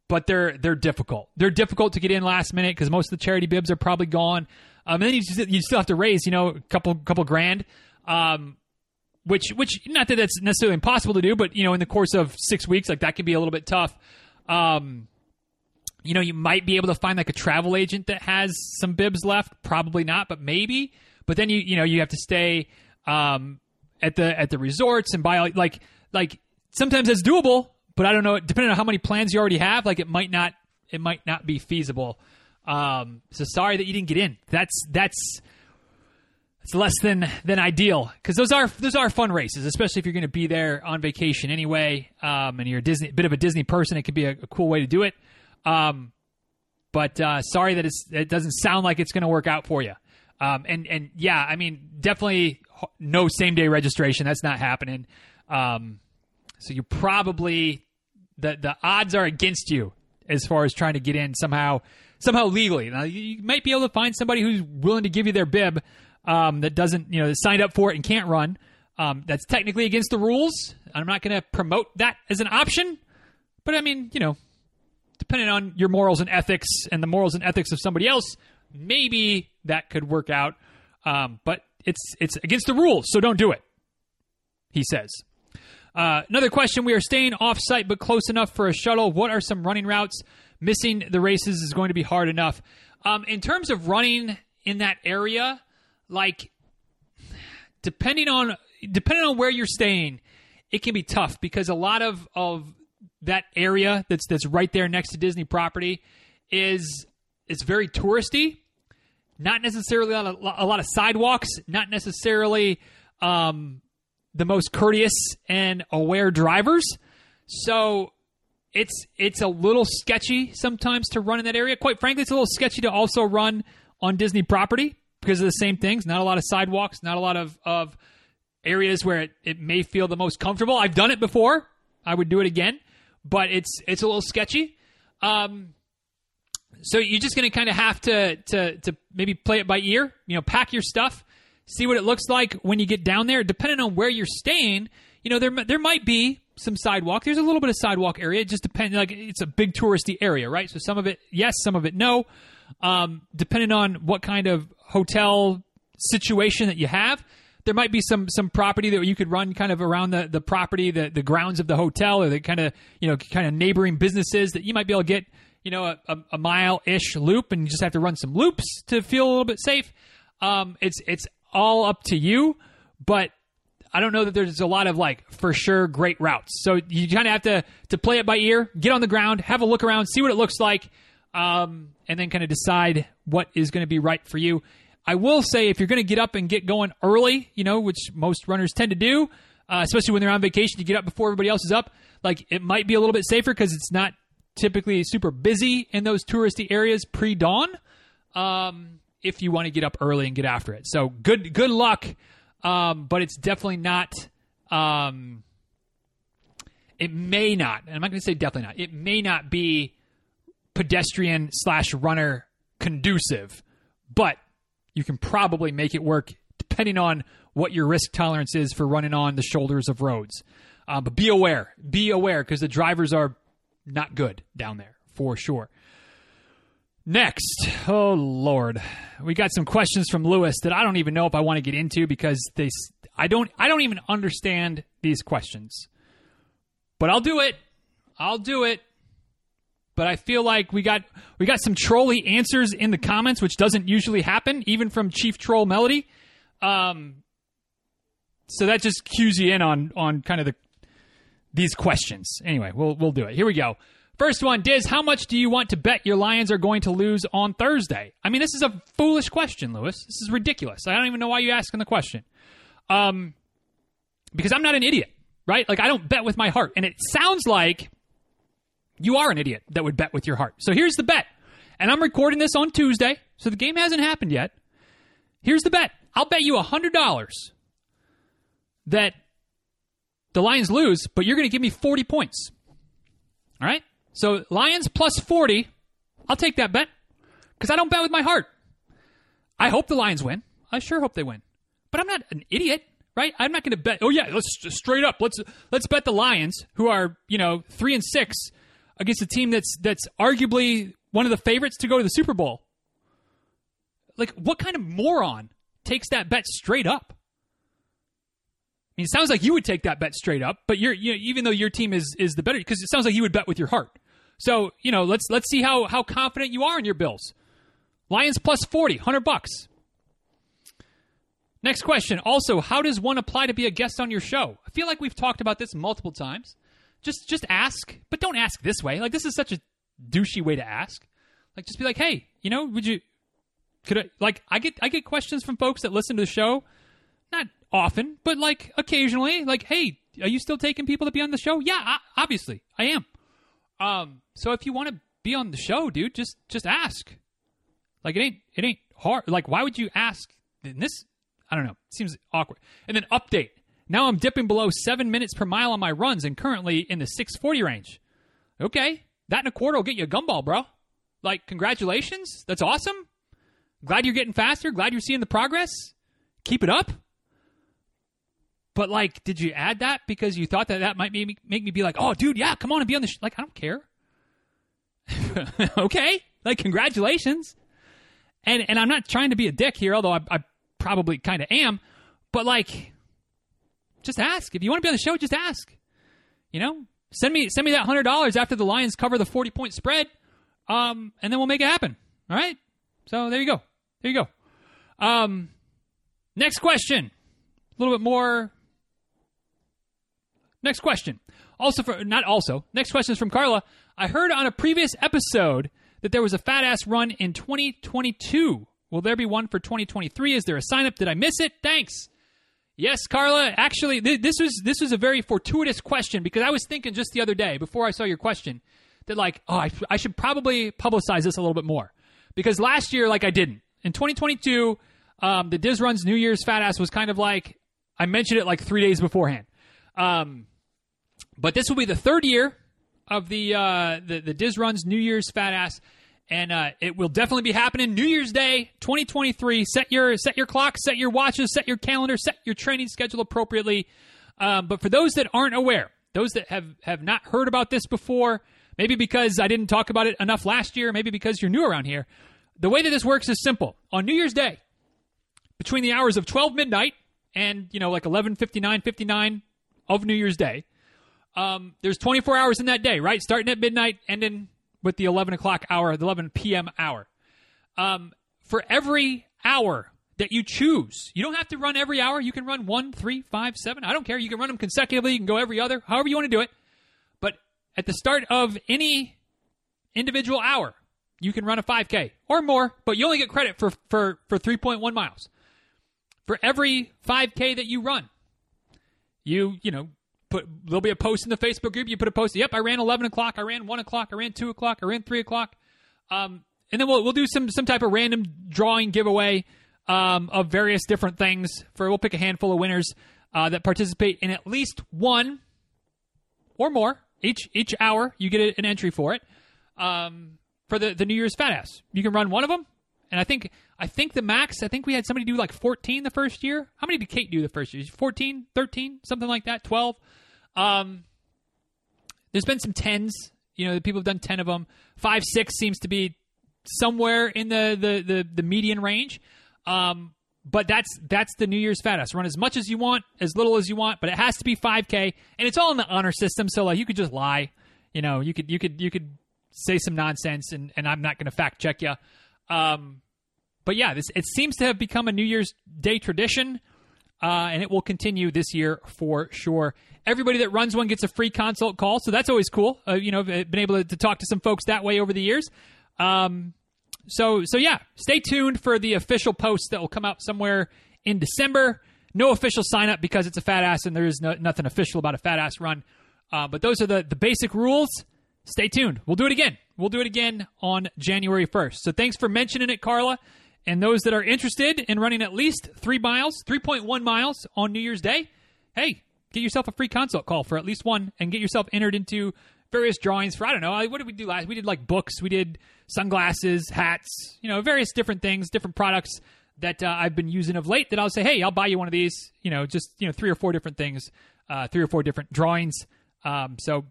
A: but they're they're difficult. They're difficult to get in last minute because most of the charity bibs are probably gone. Um, and then you just, you still have to raise, you know, a couple couple grand. Um, which which not that that's necessarily impossible to do, but you know, in the course of six weeks, like that can be a little bit tough. Um, you know, you might be able to find like a travel agent that has some bibs left. Probably not, but maybe. But then you you know you have to stay um, at the at the resorts and buy like like sometimes it's doable, but I don't know. Depending on how many plans you already have, like it might not it might not be feasible. Um, so sorry that you didn't get in. That's that's it's less than than ideal because those are those are fun races, especially if you're going to be there on vacation anyway. Um, and you're a Disney bit of a Disney person, it could be a, a cool way to do it. Um, but uh, sorry that it's, it doesn't sound like it's going to work out for you. Um, and and yeah, I mean, definitely no same day registration. That's not happening. Um, so you probably the the odds are against you as far as trying to get in somehow somehow legally. Now you might be able to find somebody who's willing to give you their bib um, that doesn't you know signed up for it and can't run. Um, that's technically against the rules. I'm not going to promote that as an option, but I mean, you know, depending on your morals and ethics and the morals and ethics of somebody else, maybe that could work out. Um, but it's it's against the rules, so don't do it. He says. Uh, another question: We are staying off site but close enough for a shuttle. What are some running routes? Missing the races is going to be hard enough. Um, in terms of running in that area, like depending on depending on where you're staying, it can be tough because a lot of of that area that's that's right there next to Disney property is it's very touristy. Not necessarily a lot of, a lot of sidewalks. Not necessarily um, the most courteous and aware drivers. So it's it's a little sketchy sometimes to run in that area. Quite frankly, it's a little sketchy to also run on Disney property because of the same things. Not a lot of sidewalks, not a lot of, of areas where it, it may feel the most comfortable. I've done it before. I would do it again, but it's it's a little sketchy. Um, so you're just going to kind of have to to to maybe play it by ear. You know, pack your stuff, see what it looks like when you get down there. Depending on where you're staying, you know there there might be some sidewalk. There's a little bit of sidewalk area. It just depends. Like it's a big touristy area, right? So some of it, yes, some of it, no. Um, depending on what kind of hotel situation that you have, there might be some some property that you could run kind of around the, the property, the, the grounds of the hotel, or the kind of you know kind of neighboring businesses that you might be able to get you know a, a, a mile ish loop, and you just have to run some loops to feel a little bit safe. Um, it's it's all up to you, but I don't know that there's a lot of like for sure great routes. So you kind of have to to play it by ear, get on the ground, have a look around, see what it looks like, um, and then kind of decide what is going to be right for you. I will say if you're going to get up and get going early, you know, which most runners tend to do, uh, especially when they're on vacation, you get up before everybody else is up. Like it might be a little bit safer because it's not typically super busy in those touristy areas pre dawn. Um, if you want to get up early and get after it, so good good luck. Um, but it's definitely not. Um, it may not, and I'm not going to say definitely not. It may not be pedestrian slash runner conducive, but you can probably make it work depending on what your risk tolerance is for running on the shoulders of roads. Uh, but be aware, be aware because the drivers are not good down there for sure. Next, oh Lord, we got some questions from Lewis that I don't even know if I want to get into because they, I don't, I don't even understand these questions. But I'll do it. I'll do it but I feel like we got we got some trolly answers in the comments, which doesn't usually happen, even from Chief Troll Melody. Um, so that just cues you in on on kind of the these questions. Anyway, we'll we'll do it. Here we go. First one, Diz, how much do you want to bet your Lions are going to lose on Thursday? I mean, this is a foolish question, Lewis. This is ridiculous. I don't even know why you're asking the question. Um, because I'm not an idiot, right? Like I don't bet with my heart, and it sounds like you are an idiot that would bet with your heart. So here's the bet. And I'm recording this on Tuesday, so the game hasn't happened yet. Here's the bet. I'll bet you $100 that the Lions lose, but you're going to give me 40 points. All right? So Lions plus 40, I'll take that bet because I don't bet with my heart. I hope the Lions win. I sure hope they win. But I'm not an idiot, right? I'm not going to bet. Oh yeah, let's straight up. Let's let's bet the Lions who are, you know, 3 and 6 against a team that's that's arguably one of the favorites to go to the Super Bowl. Like, what kind of moron takes that bet straight up? I mean, it sounds like you would take that bet straight up, but you're you know, even though your team is is the better because it sounds like you would bet with your heart. So you know, let's let's see how how confident you are in your Bills. Lions plus 40, 100 bucks. Next question. Also, how does one apply to be a guest on your show? I feel like we've talked about this multiple times. Just just ask, but don't ask this way. Like this is such a douchey way to ask. Like just be like, "Hey, you know, would you could I like I get I get questions from folks that listen to the show not often, but like occasionally like, "Hey, are you still taking people to be on the show?" Yeah, obviously. I am. Um so if you want to be on the show, dude, just just ask. Like it ain't it ain't hard. Like why would you ask in this I don't know. Seems awkward. And then update. Now I'm dipping below seven minutes per mile on my runs and currently in the 640 range. Okay, that and a quarter will get you a gumball, bro. Like, congratulations. That's awesome. Glad you're getting faster. Glad you're seeing the progress. Keep it up. But, like, did you add that because you thought that that might make me, make me be like, oh, dude, yeah, come on and be on the sh-. Like, I don't care. okay. Like, congratulations. And, and I'm not trying to be a dick here, although I, I probably kind of am. But, like, just ask. If you want to be on the show, just ask. You know, send me send me that hundred dollars after the Lions cover the forty point spread, um, and then we'll make it happen. All right. So there you go. There you go. Um, next question. A little bit more Next question. Also for not also. Next question is from Carla. I heard on a previous episode that there was a fat ass run in 2022. Will there be one for 2023? Is there a sign up? Did I miss it? Thanks. Yes, Carla. Actually, th- this was this was a very fortuitous question because I was thinking just the other day before I saw your question that like, oh, I, I should probably publicize this a little bit more because last year, like, I didn't. In 2022, um, the Diz Runs New Year's Fat Ass was kind of like I mentioned it like three days beforehand. Um, but this will be the third year of the uh, the the Diz Runs New Year's Fat Ass, and uh, it will definitely be happening New Year's Day, 2023. Set your set your clock, set your watches, set your calendar, set your training schedule appropriately. Um, but for those that aren't aware, those that have have not heard about this before, maybe because I didn't talk about it enough last year, maybe because you're new around here. The way that this works is simple. On New Year's Day, between the hours of 12 midnight and you know like 11:59, 59 of New Year's Day um, there's 24 hours in that day, right? Starting at midnight, ending with the 11 o'clock hour, the 11 p.m. hour. Um, for every hour that you choose, you don't have to run every hour. You can run one, three, five, seven. I don't care. You can run them consecutively. You can go every other, however you want to do it. But at the start of any individual hour, you can run a 5K or more, but you only get credit for, for, for 3.1 miles. For every 5K that you run, you, you know, put there'll be a post in the Facebook group. You put a post. Yep, I ran eleven o'clock. I ran one o'clock. I ran two o'clock. I ran three o'clock. Um, and then we'll we'll do some some type of random drawing giveaway um, of various different things. For we'll pick a handful of winners uh, that participate in at least one or more each each hour. You get an entry for it um, for the the New Year's Fat Ass. You can run one of them, and I think I think the max. I think we had somebody do like 14 the first year. How many did Kate do the first year? 14, 13, something like that. 12. Um, there's been some tens. You know, the people have done ten of them. Five, six seems to be somewhere in the the the, the median range. Um, but that's that's the New Year's Fat Ass. Run as much as you want, as little as you want, but it has to be 5K, and it's all in the honor system. So like you could just lie, you know, you could you could you could say some nonsense, and and I'm not going to fact check you. Um, but yeah, this it seems to have become a New Year's Day tradition, uh, and it will continue this year for sure. Everybody that runs one gets a free consult call, so that's always cool. Uh, you know, I've been able to, to, talk to some folks that way over the years. Um, so, so yeah, stay tuned for the official post that will come out somewhere in December. No official sign up because it's a fat ass and there is no, nothing official about a fat ass run. Uh, but those are the, the basic rules. Stay tuned. We'll do it again. We'll do it again on January 1st. So thanks for mentioning it, Carla. And those that are interested in running at least three miles, 3.1 miles on New Year's Day, hey, get yourself a free consult call for at least one and get yourself entered into various drawings for I don't know what did we do last? We did like books, we did sunglasses, hats, you know, various different things, different products that uh, I've been using of late. That I'll say, hey, I'll buy you one of these. You know, just you know, three or four different things, uh, three or four different drawings. Um, so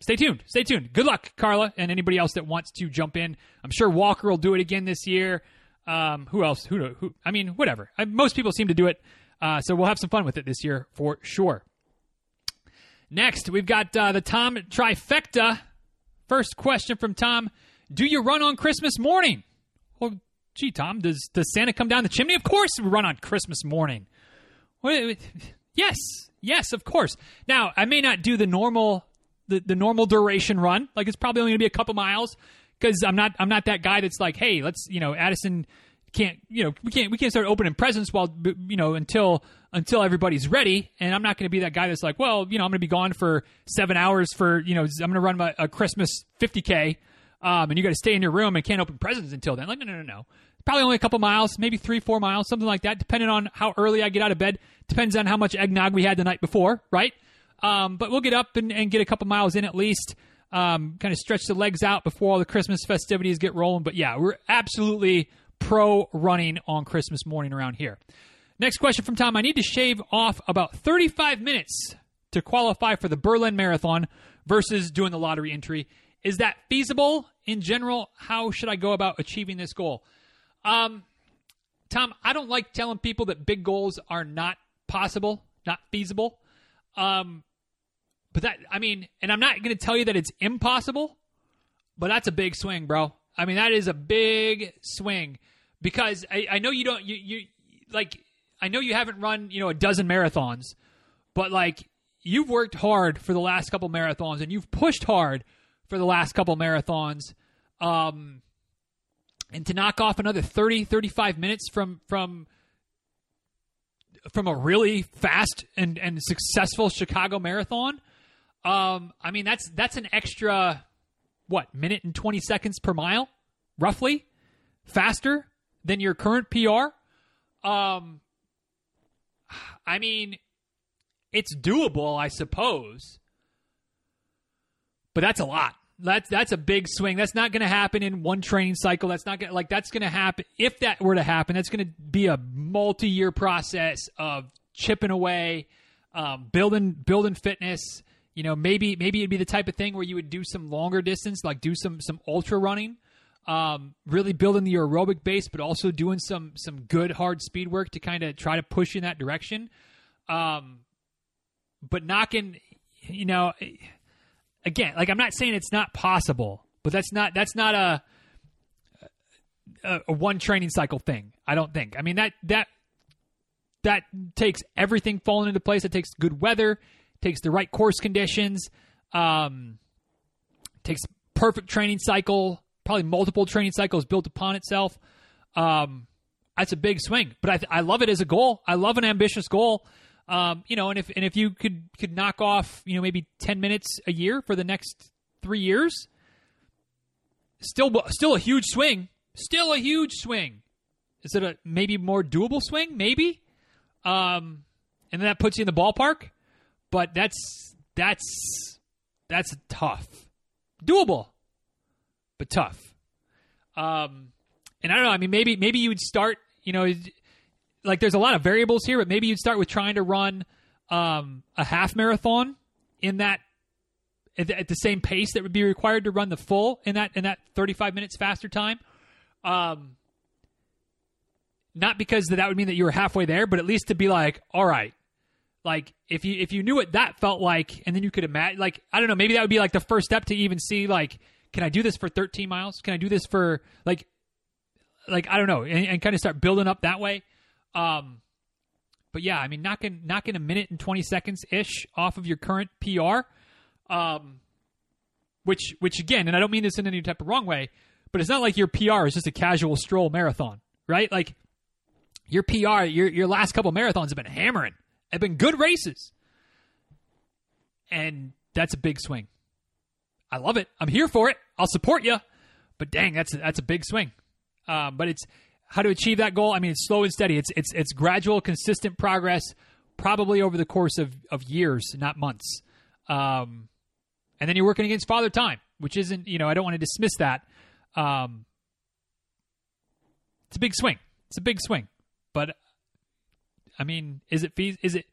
A: stay tuned. Stay tuned. Good luck, Carla, and anybody else that wants to jump in. I'm sure Walker will do it again this year. Um, who else? Who? Who? I mean, whatever. I, most people seem to do it. Uh, so we'll have some fun with it this year for sure. Next, we've got uh, the Tom trifecta. First question from Tom Do you run on Christmas morning? Well, gee, Tom, does, does Santa come down the chimney? Of course we run on Christmas morning. yes, yes, of course. Now, I may not do the normal the, the normal duration run. Like it's probably only going to be a couple miles because I'm not I'm not that guy that's like, hey, let's you know, Addison can't you know we can't we can't start opening presents while you know until until everybody's ready. And I'm not going to be that guy that's like, well, you know, I'm going to be gone for seven hours for, you know, I'm going to run my, a Christmas 50K. Um, and you got to stay in your room and can't open presents until then. Like, no, no, no, no. Probably only a couple miles, maybe three, four miles, something like that, depending on how early I get out of bed. Depends on how much eggnog we had the night before, right? Um, but we'll get up and, and, get a couple miles in at least. Um, kind of stretch the legs out before all the Christmas festivities get rolling. But yeah, we're absolutely pro running on Christmas morning around here. Next question from Tom. I need to shave off about 35 minutes to qualify for the Berlin Marathon versus doing the lottery entry. Is that feasible in general? How should I go about achieving this goal? Um, Tom, I don't like telling people that big goals are not possible, not feasible. Um, but that, I mean, and I'm not going to tell you that it's impossible, but that's a big swing, bro. I mean, that is a big swing because I, I know you don't, you, you, like, I know you haven't run, you know, a dozen marathons, but like you've worked hard for the last couple marathons and you've pushed hard for the last couple marathons. Um, and to knock off another 30, 35 minutes from from from a really fast and, and successful Chicago marathon, um, I mean that's that's an extra what minute and twenty seconds per mile, roughly, faster than your current PR. Um, I mean, it's doable, I suppose, but that's a lot. That's that's a big swing. That's not going to happen in one training cycle. That's not to like that's going to happen if that were to happen. That's going to be a multi-year process of chipping away, um, building building fitness. You know, maybe maybe it'd be the type of thing where you would do some longer distance, like do some some ultra running, um, really building the aerobic base, but also doing some some good hard speed work to kind of try to push in that direction. Um, but knocking, you know again, like I'm not saying it's not possible, but that's not that's not a a, a one training cycle thing. I don't think. I mean that that that takes everything falling into place. It takes good weather, takes the right course conditions, um, takes perfect training cycle, probably multiple training cycles built upon itself. Um, that's a big swing, but I, I love it as a goal. I love an ambitious goal. Um, you know, and if and if you could could knock off, you know, maybe ten minutes a year for the next three years, still still a huge swing. Still a huge swing. Is it a maybe more doable swing? Maybe. Um, and then that puts you in the ballpark. But that's that's that's tough. Doable, but tough. Um, and I don't know. I mean, maybe maybe you would start. You know, like there's a lot of variables here, but maybe you'd start with trying to run um, a half marathon in that at the, at the, same pace that would be required to run the full in that in that 35 minutes faster time. Um, not because that, that would mean that you were halfway there, but at least to be like, all right, like if you if you knew what that felt like, and then you could imagine, like I don't know, maybe that would be like the first step to even see like, can I do this for 13 miles? Can I do this for like, like I don't know, and, and kind of start building up that way. Um, but yeah, I mean, knocking knocking a minute and twenty seconds ish off of your current PR, um, which which again, and I don't mean this in any type of wrong way, but it's not like your PR is just a casual stroll marathon, right? Like your PR, your your last couple marathons have been hammering, have been good races, and that's a big swing. I love it. I'm here for it. I'll support you, but dang, that's a, that's a big swing. Um, but it's how to achieve that goal? I mean, it's slow and steady. It's it's it's gradual, consistent progress, probably over the course of of years, not months. Um, and then you're working against father time, which isn't you know I don't want to dismiss that. Um, it's a big swing. It's a big swing, but I mean, is it fe- is it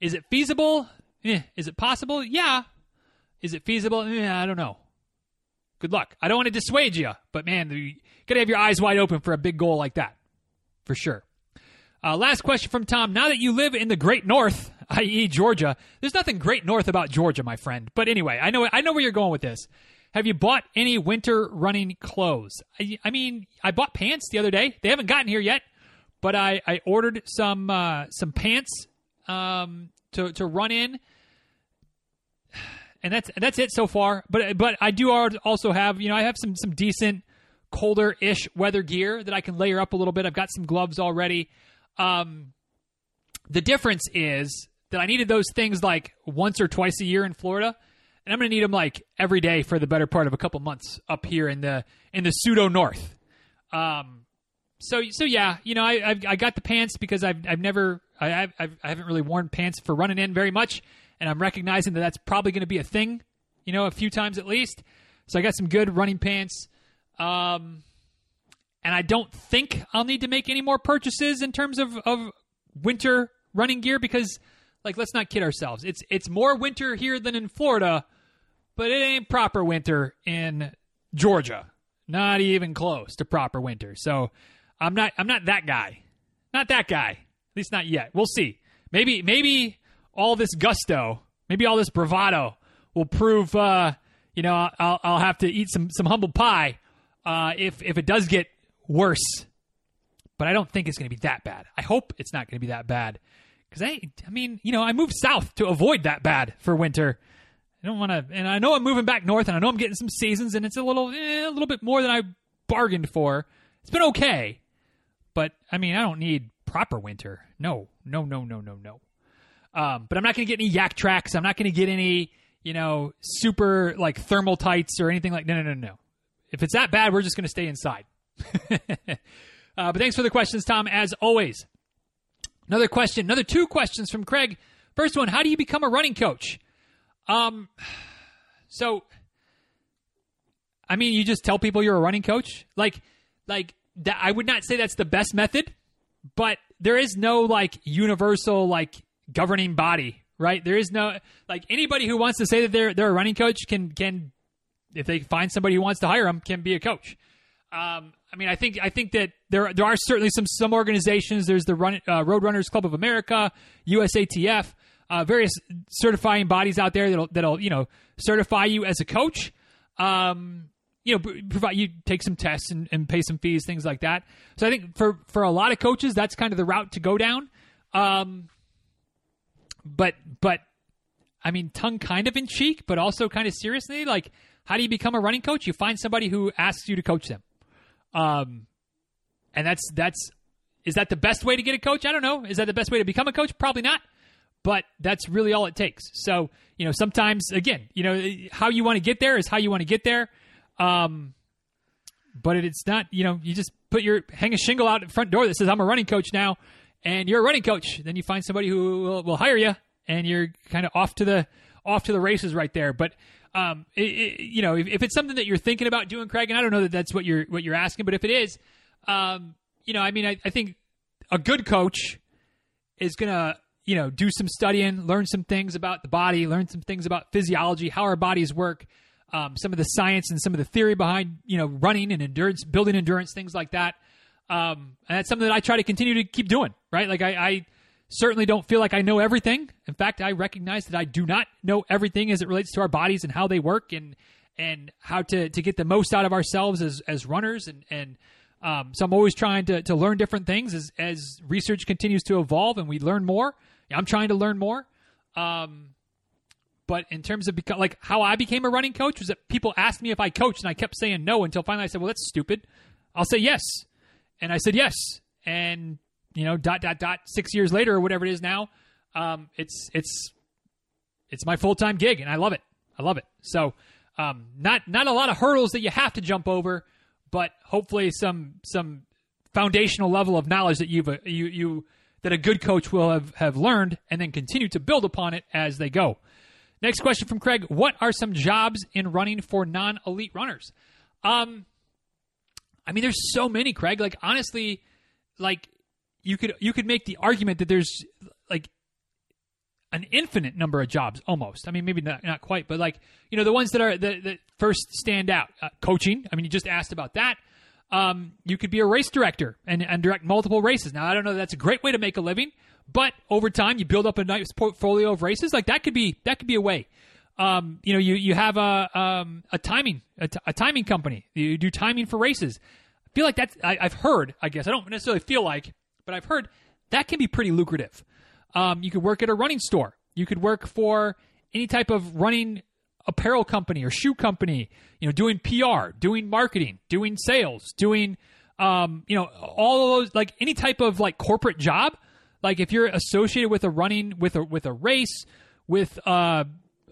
A: is it feasible? Eh. Is it possible? Yeah. Is it feasible? Eh, I don't know. Good luck. I don't want to dissuade you, but man, you got to have your eyes wide open for a big goal like that, for sure. Uh, last question from Tom. Now that you live in the Great North, i.e., Georgia, there's nothing great north about Georgia, my friend. But anyway, I know I know where you're going with this. Have you bought any winter running clothes? I, I mean, I bought pants the other day. They haven't gotten here yet, but I, I ordered some uh, some pants um, to to run in and that's that's it so far. But but I do also have you know I have some some decent colder ish weather gear that I can layer up a little bit. I've got some gloves already. Um, the difference is that I needed those things like once or twice a year in Florida, and I'm going to need them like every day for the better part of a couple months up here in the in the pseudo north. Um, so so yeah, you know I I've, I got the pants because I've I've never I I've, I haven't really worn pants for running in very much, and I'm recognizing that that's probably going to be a thing, you know, a few times at least. So I got some good running pants. Um, and I don't think I'll need to make any more purchases in terms of, of winter running gear because, like, let's not kid ourselves. It's it's more winter here than in Florida, but it ain't proper winter in Georgia. Not even close to proper winter. So I'm not I'm not that guy. Not that guy. At least not yet. We'll see. Maybe maybe all this gusto, maybe all this bravado will prove uh, you know, I'll, I'll have to eat some some humble pie uh, if if it does get worse. But I don't think it's going to be that bad. I hope it's not going to be that bad because I, I mean, you know, I moved south to avoid that bad for winter. I don't want to, and I know I'm moving back north, and I know I'm getting some seasons, and it's a little, eh, a little bit more than I bargained for. It's been okay, but I mean, I don't need proper winter. No, no, no, no, no, no. Um, but I'm not going to get any Yaktrax. I'm not going to get any, you know, super like thermal tights or anything like. No, no, no, no. If it's that bad, we're just going to stay inside. uh, but thanks for the questions, Tom. As always. Another question, another two questions from Craig. First one: How do you become a running coach? Um, so, I mean, you just tell people you're a running coach, like, like that. I would not say that's the best method, but there is no like universal like governing body, right? There is no like anybody who wants to say that they're they're a running coach can can if they find somebody who wants to hire them can be a coach. Um, I mean, I think I think that there there are certainly some some organizations. There's the Run, uh, Road Runners Club of America, USATF, uh, various certifying bodies out there that'll that'll you know certify you as a coach. Um, you know, provide you take some tests and, and, pay some fees, things like that. So I think for for a lot of coaches, that's kind of the route to go down. Um, but but I mean, tongue kind of in cheek, but also kind of seriously. Like, how do you become a running coach? You find somebody who asks you to coach them. Um, and that's that's is that the best way to get a coach? I don't know. Is that the best way to become a coach? Probably not. But that's really all it takes. So you know, sometimes again, you know, how you want to get there is how you want to get there. Um, but it's not. You know, you just put your hang a shingle out at front door that says I'm a running coach now, and you're a running coach. Then you find somebody who will, will hire you, and you're kind of off to the off to the races right there. But um, it, it, you know, if, if, it's something that you're thinking about doing, Craig, and I don't know that that's what you're what you're asking, but if it is, um, you know, I mean, I, I think a good coach is gonna you know do some studying, learn some things about the body, learn some things about physiology, how our bodies work. Um, some of the science and some of the theory behind you know running and endurance, building endurance, things like that. Um, and that's something that I try to continue to keep doing, right? Like I, I certainly don't feel like I know everything. In fact, I recognize that I do not know everything as it relates to our bodies and how they work and and how to, to get the most out of ourselves as, as runners and, and um, so I'm always trying to, to learn different things as, as research continues to evolve and we learn more. I'm trying to learn more. Um, but in terms of beca- like how I became a running coach was that people asked me if I coached and I kept saying no until finally I said, well, that's stupid. I'll say yes. And I said yes. And, you know, dot, dot, dot, six years later or whatever it is now, um, it's, it's, it's my full time gig and I love it. I love it. So, um, not, not a lot of hurdles that you have to jump over, but hopefully some, some foundational level of knowledge that you've, uh, you, you, that a good coach will have, have learned and then continue to build upon it as they go. Next question from Craig What are some jobs in running for non elite runners? Um, I mean, there's so many, Craig. Like honestly, like you could you could make the argument that there's like an infinite number of jobs almost. I mean, maybe not, not quite, but like you know the ones that are that, that first stand out. Uh, coaching. I mean, you just asked about that. Um, you could be a race director and, and direct multiple races. Now, I don't know that's a great way to make a living, but over time you build up a nice portfolio of races. Like that could be that could be a way um, you know, you you have a um, a timing a, t- a timing company. You do timing for races. I feel like that's I, have heard. I guess I don't necessarily feel like, but I've heard that can be pretty lucrative. Um, you could work at a running store. You could work for any type of running apparel company or shoe company. You know, doing PR, doing marketing, doing sales, doing um, you know all of those like any type of like corporate job. Like if you're associated with a running with a with a race with uh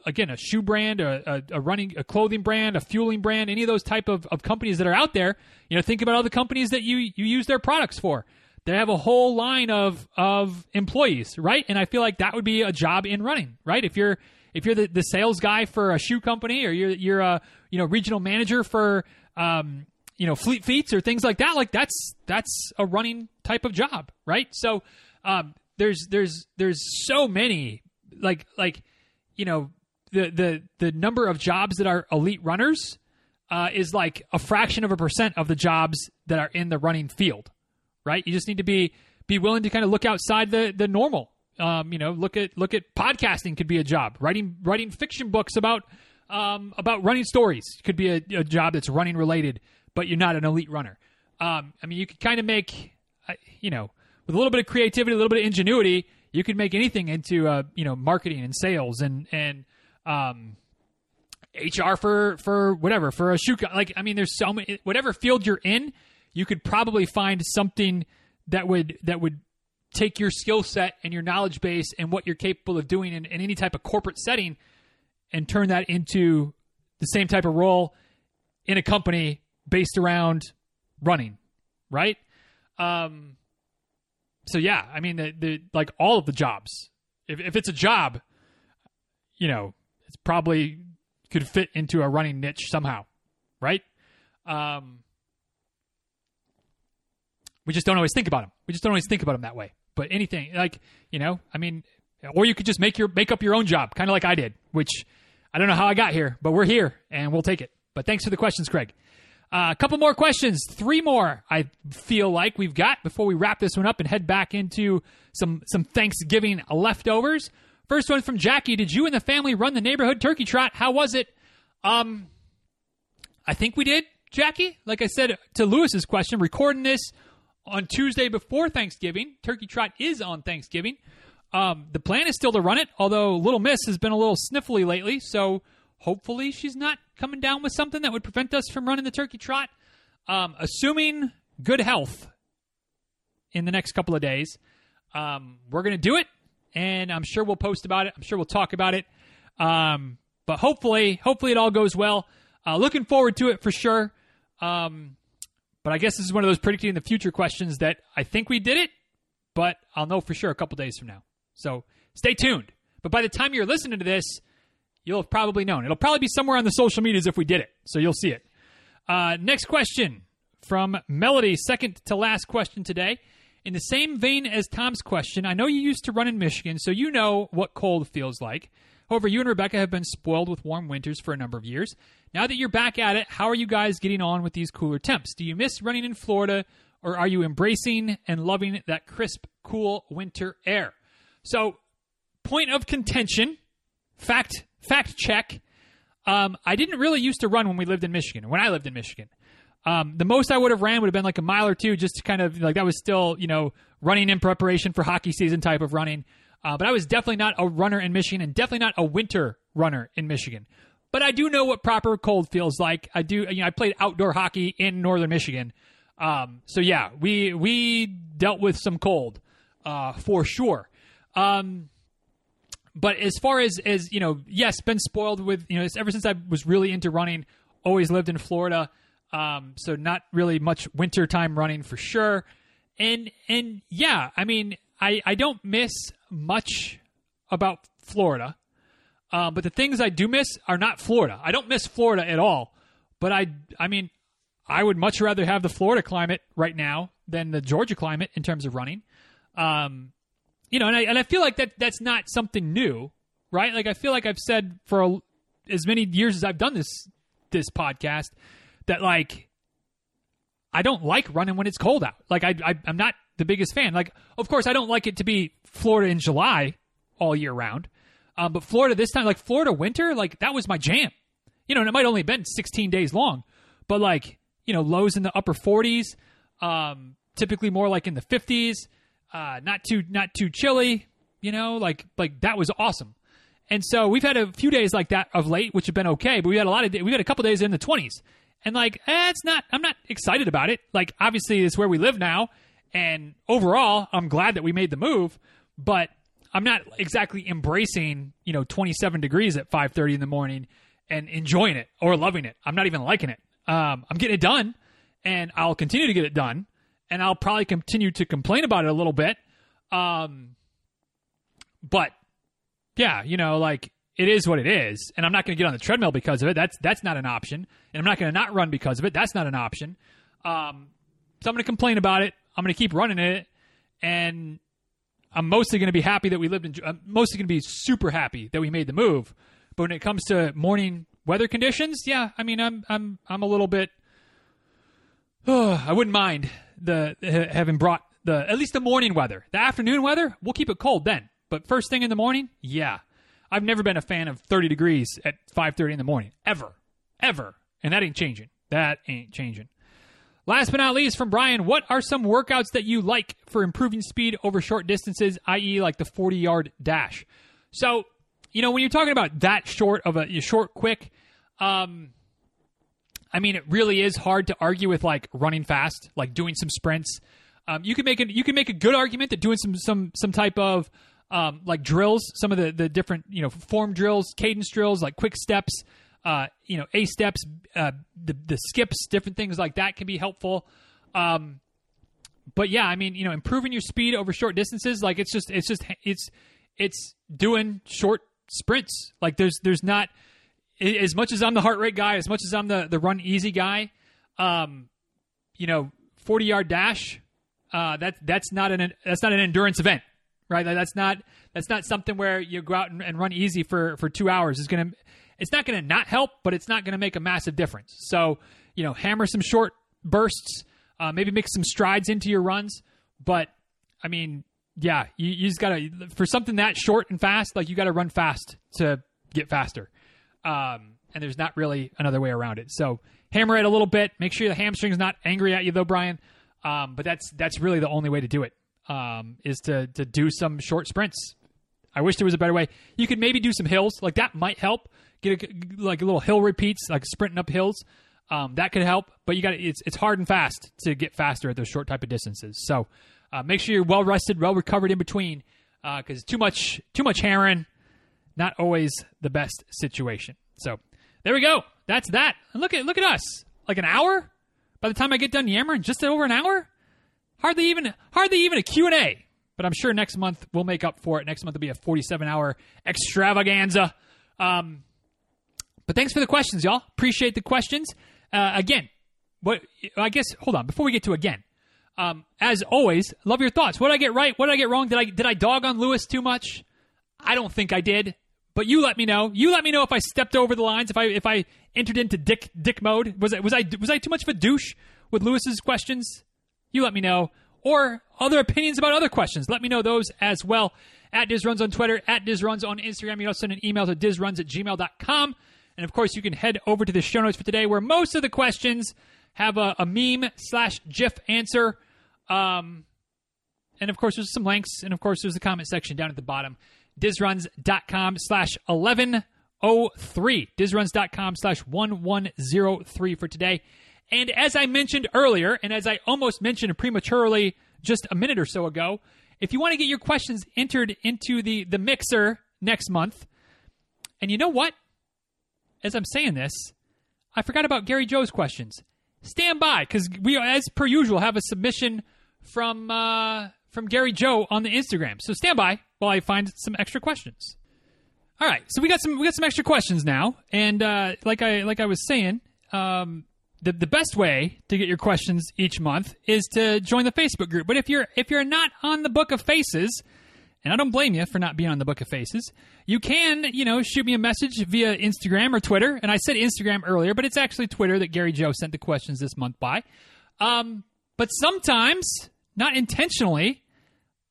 A: again a shoe brand, a, a, a, running a clothing brand, a fueling brand, any of those type of, of companies that are out there. You know, think about all the companies that you you use their products for. They have a whole line of of employees, right? And I feel like that would be a job in running, right? If you're if you're the, the sales guy for a shoe company, or you're you're a you know regional manager for um, you know fleet feets or things like that, like that's that's a running type of job, right? So um, there's there's there's so many like like you know the the the number of jobs that are elite runners uh, is like a fraction of a percent of the jobs that are in the running field, right? You just need to be be willing to kind of look outside the the normal. Um, you know, look at look at podcasting could be a job. Writing writing fiction books about um, about running stories could be a, a, job that's running related, but you're not an elite runner. Um, I mean, you could kind of make, uh, you know, with a little bit of creativity, a little bit of ingenuity, You could make anything into uh, you know marketing and sales and and um, HR for for whatever for a shoe. Like I mean, there's so many. Whatever field you're in, you could probably find something that would that would take your skill set and your knowledge base and what you're capable of doing in, in any type of corporate setting and turn that into the same type of role in a company based around running, right? Um, so yeah, I mean, the, the like all of the jobs. If if it's a job, you know, it's probably could fit into a running niche somehow, right? Um, we just don't always think about them. We just don't always think about them that way. But anything like you know, I mean, or you could just make your make up your own job, kind of like I did, which I don't know how I got here, but we're here and we'll take it. But thanks for the questions, Craig. Uh, a couple more questions, three more. I feel like we've got before we wrap this one up and head back into some some Thanksgiving leftovers. First one from Jackie: Did you and the family run the neighborhood turkey trot? How was it? Um, I think we did, Jackie. Like I said to Lewis's question, recording this on Tuesday before Thanksgiving. Turkey trot is on Thanksgiving. Um, the plan is still to run it, although Little Miss has been a little sniffly lately, so hopefully she's not coming down with something that would prevent us from running the turkey trot. Um, assuming good health in the next couple of days, um, we're going to do it, and I'm sure we'll post about it. I'm sure we'll talk about it. Um, but hopefully, hopefully it all goes well. Uh, looking forward to it for sure. Um, but I guess this is one of those predicting the future questions that I think we did it, but I'll know for sure a couple days from now. So stay tuned. But by the time you're listening to this, you'll have probably known. It'll probably be somewhere on the social medias if we did it. So you'll see it. Uh, next question from Melody, second to last question today. In the same vein as Tom's question, I know you used to run in Michigan, so you know what cold feels like. However, you and Rebecca have been spoiled with warm winters for a number of years. Now that you're back at it, how are you guys getting on with these cooler temps? Do you miss running in Florida, or are you embracing and loving that crisp, cool winter air? So, point of contention, fact fact check. Um, I didn't really used to run when we lived in Michigan. When I lived in Michigan, um, the most I would have ran would have been like a mile or two, just to kind of like that was still you know running in preparation for hockey season type of running. Uh, but I was definitely not a runner in Michigan, and definitely not a winter runner in Michigan. But I do know what proper cold feels like. I do. You know, I played outdoor hockey in northern Michigan. Um, so yeah, we we dealt with some cold uh, for sure. Um, but as far as as you know, yes, been spoiled with you know ever since I was really into running. Always lived in Florida, um, so not really much wintertime running for sure. And and yeah, I mean, I I don't miss much about Florida, uh, but the things I do miss are not Florida. I don't miss Florida at all. But I I mean, I would much rather have the Florida climate right now than the Georgia climate in terms of running. Um, you know, and I and I feel like that that's not something new, right? Like I feel like I've said for a, as many years as I've done this this podcast that like I don't like running when it's cold out. Like I, I I'm not the biggest fan. Like of course I don't like it to be Florida in July all year round, um, but Florida this time like Florida winter like that was my jam. You know, and it might only have been 16 days long, but like you know lows in the upper 40s, um, typically more like in the 50s uh, not too not too chilly. You know, like like that was awesome. And so we've had a few days like that of late, which have been okay. But we had a lot of we had a couple days in the twenties, and like eh, it's not. I'm not excited about it. Like obviously it's where we live now, and overall I'm glad that we made the move. But I'm not exactly embracing you know 27 degrees at 5:30 in the morning and enjoying it or loving it. I'm not even liking it. Um, I'm getting it done, and I'll continue to get it done and I'll probably continue to complain about it a little bit. Um, but yeah, you know, like it is what it is, and I'm not going to get on the treadmill because of it. That's that's not an option, and I'm not going to not run because of it. That's not an option. Um, so I'm going to complain about it. I'm going to keep running it, and I'm mostly going to be happy that we lived in. I'm mostly going to be super happy that we made the move. But when it comes to morning weather conditions, yeah, I mean, I'm I'm I'm a little bit. Oh, I wouldn't mind the having brought the at least the morning weather. The afternoon weather, we'll keep it cold then. But first thing in the morning, yeah. I've never been a fan of 30 degrees at 5:30 in the morning ever. Ever. And that ain't changing. That ain't changing. Last but not least, from Brian, what are some workouts that you like for improving speed over short distances, i.e., like the 40 yard dash? So, you know, when you're talking about that short of a short, quick, um, I mean, it really is hard to argue with like running fast, like doing some sprints. Um, you can make a you can make a good argument that doing some some some type of um, like drills, some of the the different you know form drills, cadence drills, like quick steps, uh, you know, A steps, uh, the the skips, different things like that can be helpful. Um, but yeah, I mean, you know, improving your speed over short distances, like it's just it's just it's it's doing short sprints. Like there's there's not as much as I'm the heart rate guy, as much as I'm the the run easy guy. Um, you know, 40 yard dash. Uh, that that's not an that's not an endurance event, right? That's not that's not something where you go out and, and run easy for for two hours. It's gonna it's not going to not help, but it's not going to make a massive difference. So, you know, hammer some short bursts, uh, maybe make some strides into your runs. But, I mean, yeah, you, you just got to, for something that short and fast, like you got to run fast to get faster. Um, and there's not really another way around it. So, hammer it a little bit. Make sure the hamstring's not angry at you, though, Brian. Um, but that's that's really the only way to do it um, is to to do some short sprints. I wish there was a better way. You could maybe do some hills, like that might help get a, like a little hill repeats, like sprinting up hills. Um, that could help, but you got it's it's hard and fast to get faster at those short type of distances. So uh, make sure you're well rested, well recovered in between, because uh, too much too much hammering, not always the best situation. So there we go. That's that. And look at look at us, like an hour. By the time I get done yammering, just over an hour. Hardly even hardly even a Q and A. But I'm sure next month we'll make up for it. Next month will be a 47 hour extravaganza. Um, but thanks for the questions, y'all. Appreciate the questions. Uh, again, what I guess hold on before we get to again. Um, as always, love your thoughts. What did I get right? What did I get wrong? Did I did I dog on Lewis too much? I don't think I did. But you let me know. You let me know if I stepped over the lines. If I if I entered into dick dick mode. Was I was I was I too much of a douche with Lewis's questions? You let me know. Or other opinions about other questions. Let me know those as well. At DizRuns on Twitter, at DizRuns on Instagram. You can also send an email to DizRuns at gmail.com. And of course, you can head over to the show notes for today, where most of the questions have a, a meme slash GIF answer. Um, and of course, there's some links. And of course, there's the comment section down at the bottom. Dizruns.com slash 1103. Dizruns.com slash 1103 for today. And as I mentioned earlier, and as I almost mentioned prematurely just a minute or so ago, if you want to get your questions entered into the, the mixer next month, and you know what? as I'm saying this, I forgot about Gary Joe's questions. Stand by because we, as per usual, have a submission from uh, from Gary Joe on the Instagram. So stand by while I find some extra questions. All right, so we got some we got some extra questions now, and uh, like I like I was saying, um, the the best way to get your questions each month is to join the Facebook group. But if you're if you're not on the Book of Faces, and I don't blame you for not being on the Book of Faces. You can, you know, shoot me a message via Instagram or Twitter. And I said Instagram earlier, but it's actually Twitter that Gary Joe sent the questions this month by. Um, but sometimes, not intentionally,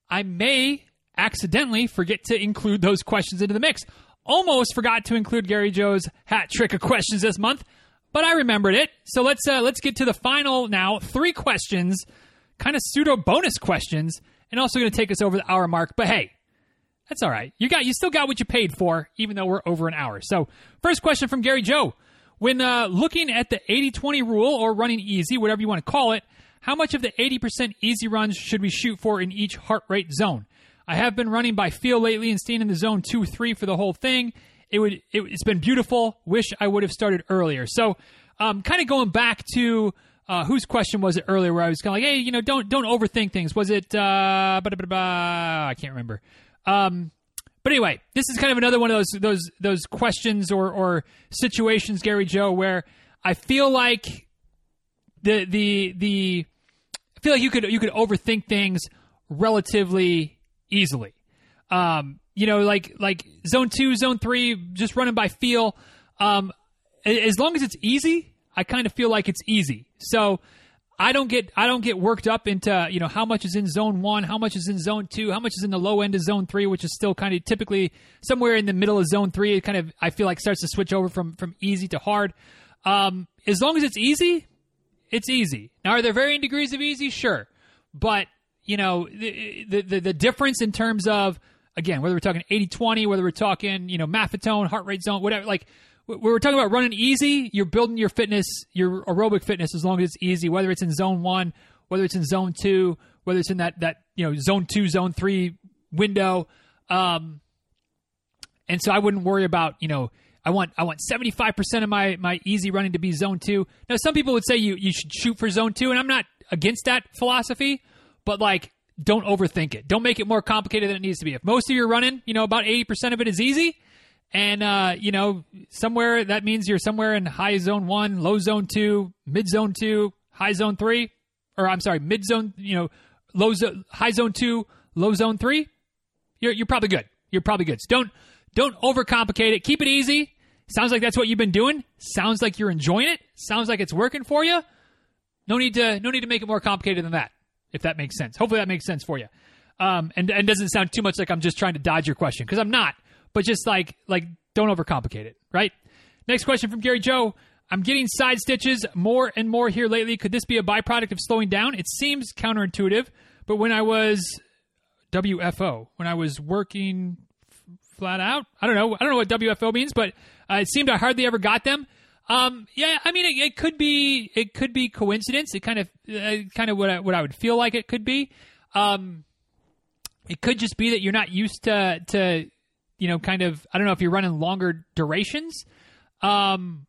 A: I may accidentally forget to include those questions into the mix. Almost forgot to include Gary Joe's hat trick of questions this month, but I remembered it. So let's uh, let's get to the final now. Three questions, kind of pseudo bonus questions and also going to take us over the hour mark. But hey, that's all right. You got you still got what you paid for, even though we're over an hour. So, first question from Gary Joe. When uh, looking at the 80 20 rule or running easy, whatever you want to call it, how much of the 80% easy runs should we shoot for in each heart rate zone? I have been running by feel lately and staying in the zone 2 3 for the whole thing. It would it, has been beautiful. Wish I would have started earlier. So, um, kind of going back to uh, whose question was it earlier where I was kind of like, hey, you know, don't don't overthink things. Was it? Uh, I can't remember. Um, but anyway, this is kind of another one of those those those questions or or situations, Gary Joe, where I feel like the the the I feel like you could you could overthink things relatively easily. Um, you know, like like zone two, zone three, just running by feel. Um, as long as it's easy, I kind of feel like it's easy. So I don't get I don't get worked up into you know how much is in zone one, how much is in zone two, how much is in the low end of zone three, which is still kind of typically somewhere in the middle of zone three. It kind of I feel like starts to switch over from from easy to hard. Um, as long as it's easy, It's easy. Now, are there varying degrees of easy? Sure, but you know the the the, difference in terms of again whether we're talking 80-20, whether we're talking you know maffetone, heart rate zone, whatever. Like we we're talking about running easy. You're building your fitness, your aerobic fitness, as long as it's easy. Whether it's in zone one, whether it's in zone two, whether it's in that that you know zone two, zone three window. Um, and so I wouldn't worry about you know I want I want 75% of my my easy running to be zone 2. Now some people would say you you should shoot for zone 2 and I'm not against that philosophy, but like don't overthink it. Don't make it more complicated than it needs to be. If most of your running, you know, about 80% of it is easy and uh, you know, somewhere that means you're somewhere in high zone 1, low zone 2, mid zone 2, high zone 3 or I'm sorry, mid zone, you know, low high zone 2, low zone 3, you're you're probably good. You're probably good. So don't don't overcomplicate it. Keep it easy. Sounds like that's what you've been doing. Sounds like you're enjoying it. Sounds like it's working for you. No need to no need to make it more complicated than that. If that makes sense. Hopefully that makes sense for you. Um, and and doesn't sound too much like I'm just trying to dodge your question because I'm not. But just like like don't overcomplicate it. Right. Next question from Gary Joe. I'm getting side stitches more and more here lately. Could this be a byproduct of slowing down? It seems counterintuitive, but when I was WFO, when I was working flat out. I don't know. I don't know what WFO means, but uh, it seemed I hardly ever got them. Um, yeah, I mean, it, it, could be it could be coincidence. It kind of uh, kind of what I, what I would feel like it could be. Um, it could just be that you're not used to to you know kind of I don't know if you're running longer durations. Um,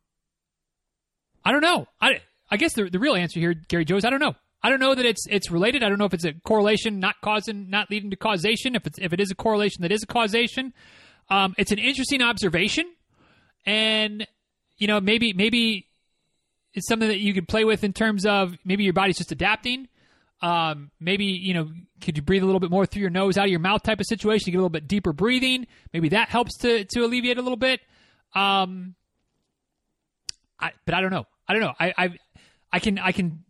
A: I don't know. I I guess the the real answer here, Gary Joe, is I don't know. I don't know that it's it's related. I don't know if it's a correlation, not causing, not leading to causation. If it's if it is a correlation, that is a causation. Um, it's an interesting observation, and you know maybe maybe it's something that you could play with in terms of maybe your body's just adapting. Um, maybe you know could you breathe a little bit more through your nose, out of your mouth, type of situation. You get a little bit deeper breathing. Maybe that helps to to alleviate a little bit. Um, I, but I don't know. I don't know. I I I can I can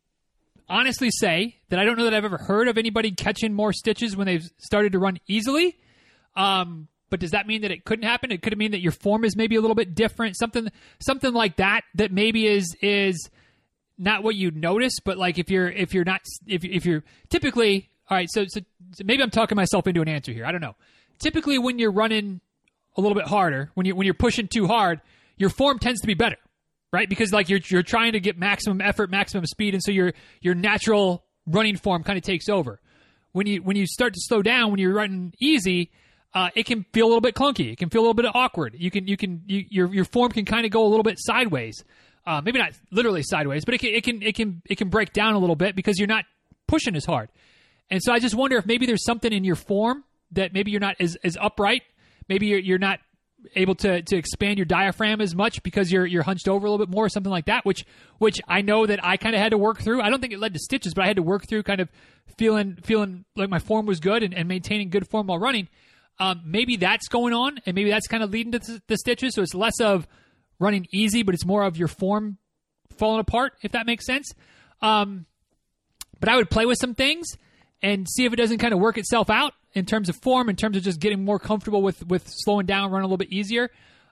A: honestly say that I don't know that I've ever heard of anybody catching more stitches when they've started to run easily. Um, but does that mean that it couldn't happen? It could mean that your form is maybe a little bit different, something something like that that maybe is is not what you notice, but like if you're if you're not if if you're typically all right, so, so so maybe I'm talking myself into an answer here. I don't know. Typically, when you're running a little bit harder, when you when you're pushing too hard, your form tends to be better right? Because like you're you're trying to get maximum effort, maximum speed, and so your your natural running form kind of takes over. When you when you start to slow down, when you're running easy, uh, it can feel a little bit clunky. It can feel a little bit awkward. You can you can you, your your form can kind of go a little bit sideways. Uh, maybe not literally sideways, but it can it can it can it can break down a little bit because you're not pushing as hard. And so I just wonder if maybe there's something in your form that maybe you're not as, as upright. Maybe you're, you're not able to to expand your diaphragm as much because you're you're hunched over a little bit more, or something like that. Which which I know that I kind of had to work through. I don't think it led to stitches, but I had to work through kind of feeling feeling like my form was good and, and maintaining good form while running. Um, maybe that's going on, and maybe that's kind of leading to the, stitches. So it's less of running easy, but it's more of your form falling apart, if that makes sense. Um, but I would play with some things and see if it doesn't kind of work itself out in terms of form, in terms of just getting more comfortable with with slowing down, running a little bit easier.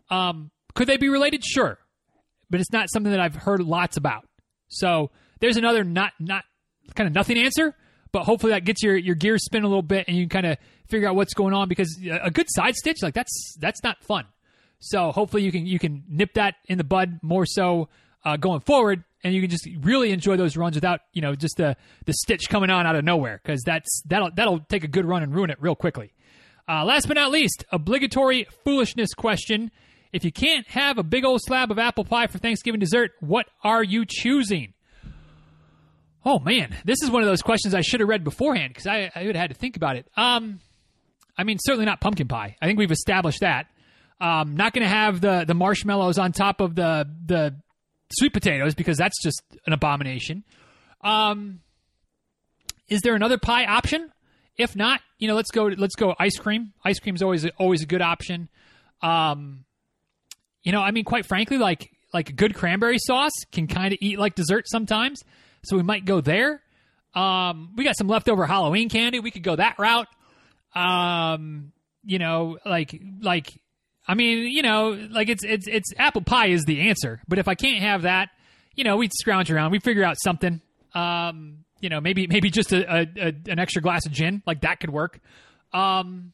A: Um, could they be related? Sure, but it's not something that I've heard lots about. So there's another not not kind of nothing answer, but hopefully that gets your your gears spin a little bit and you can kind of figure out what's going on because a good side stitch like that's that's not fun. So hopefully you can you can nip that in the bud more so uh, going forward and you can just really enjoy those runs without you know just the the stitch coming on out of nowhere because that's that'll that'll take a good run and ruin it real quickly. Uh, last but not least, obligatory foolishness question: If you can't have a big old slab of apple pie for Thanksgiving dessert, what are you choosing? Oh man, this is one of those questions I should have read beforehand because I, I would have had to think about it. Um, I mean, certainly not pumpkin pie. I think we've established that. Um, not going to have the the marshmallows on top of the the sweet potatoes because that's just an abomination. Um, is there another pie option? If not, you know, let's go. Let's go ice cream. Ice cream is always always a good option. Um, you know, I mean, quite frankly, like like a good cranberry sauce can kind of eat like dessert sometimes. So we might go there. Um, we got some leftover Halloween candy. We could go that route. Um, you know, like like I mean, you know, like it's it's it's apple pie is the answer. But if I can't have that, you know, we'd scrounge around, we'd figure out something. Um, you know, maybe maybe just a, a, a, an extra glass of gin, like that could work. Um,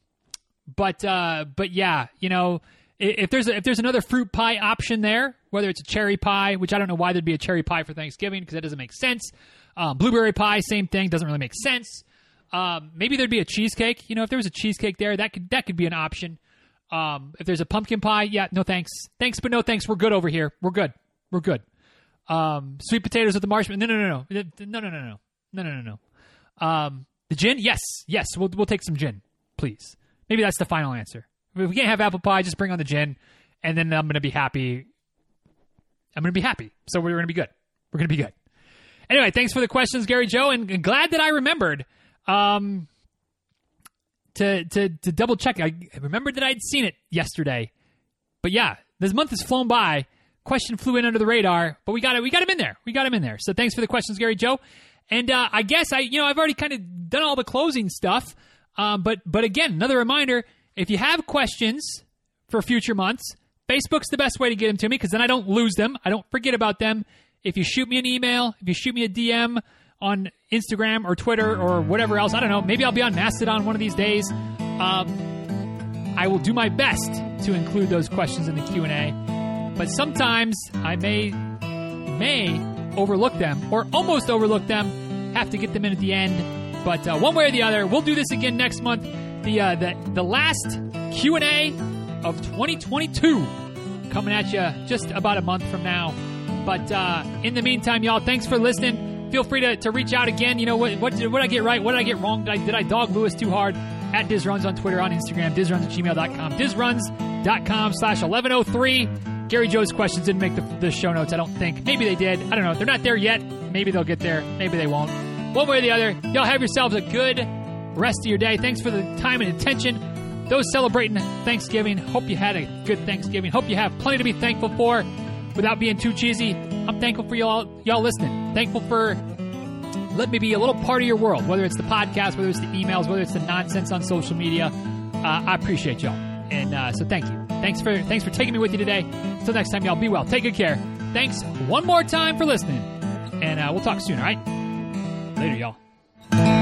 A: but uh, but yeah, you know, if there's a, if there's another fruit pie option there, whether it's a cherry pie, which I don't know why there'd be a cherry pie for Thanksgiving because that doesn't make sense. Um, blueberry pie, same thing, doesn't really make sense. Um, maybe there'd be a cheesecake. You know, if there was a cheesecake there, that could that could be an option. Um, if there's a pumpkin pie, yeah, no thanks, thanks, but no thanks. We're good over here. We're good. We're good. Um, sweet potatoes with the marshmallow. No, no, no, no, no, no, no, no, no, no, no, no. Um, the gin, yes, yes. We'll we'll take some gin, please. Maybe that's the final answer. If we can't have apple pie, just bring on the gin, and then I'm gonna be happy. I'm gonna be happy. So we're gonna be good. We're gonna be good. Anyway, thanks for the questions, Gary Joe, and, and glad that I remembered. Um, to to to double check. I remembered that I'd seen it yesterday, but yeah, this month has flown by. Question flew in under the radar, but we got it. We got him in there. We got him in there. So thanks for the questions, Gary Joe. And uh, I guess I, you know, I've already kind of done all the closing stuff. Um, but but again, another reminder: if you have questions for future months, Facebook's the best way to get them to me because then I don't lose them. I don't forget about them. If you shoot me an email, if you shoot me a DM on Instagram or Twitter or whatever else, I don't know. Maybe I'll be on Mastodon one of these days. Um, I will do my best to include those questions in the Q and A. But sometimes I may may overlook them or almost overlook them. Have to get them in at the end. But uh, one way or the other, we'll do this again next month. The uh, the the last Q and A of 2022 coming at you just about a month from now. But uh, in the meantime, y'all, thanks for listening. Feel free to, to reach out again. You know what what did, what did I get right? What did I get wrong? Did I, did I dog Lewis too hard? At DizRuns on Twitter, on Instagram, DizRuns at gmail.com, DizRuns.com slash 1103. Gary Joe's questions didn't make the, the show notes, I don't think. Maybe they did. I don't know. They're not there yet. Maybe they'll get there. Maybe they won't. One way or the other, y'all have yourselves a good rest of your day. Thanks for the time and attention. Those celebrating Thanksgiving, hope you had a good Thanksgiving. Hope you have plenty to be thankful for without being too cheesy. I'm thankful for y'all, y'all listening. Thankful for let me be a little part of your world, whether it's the podcast, whether it's the emails, whether it's the nonsense on social media. Uh, I appreciate y'all, and uh, so thank you. Thanks for thanks for taking me with you today. Until next time, y'all be well. Take good care. Thanks one more time for listening, and uh, we'll talk soon. All right, later, y'all.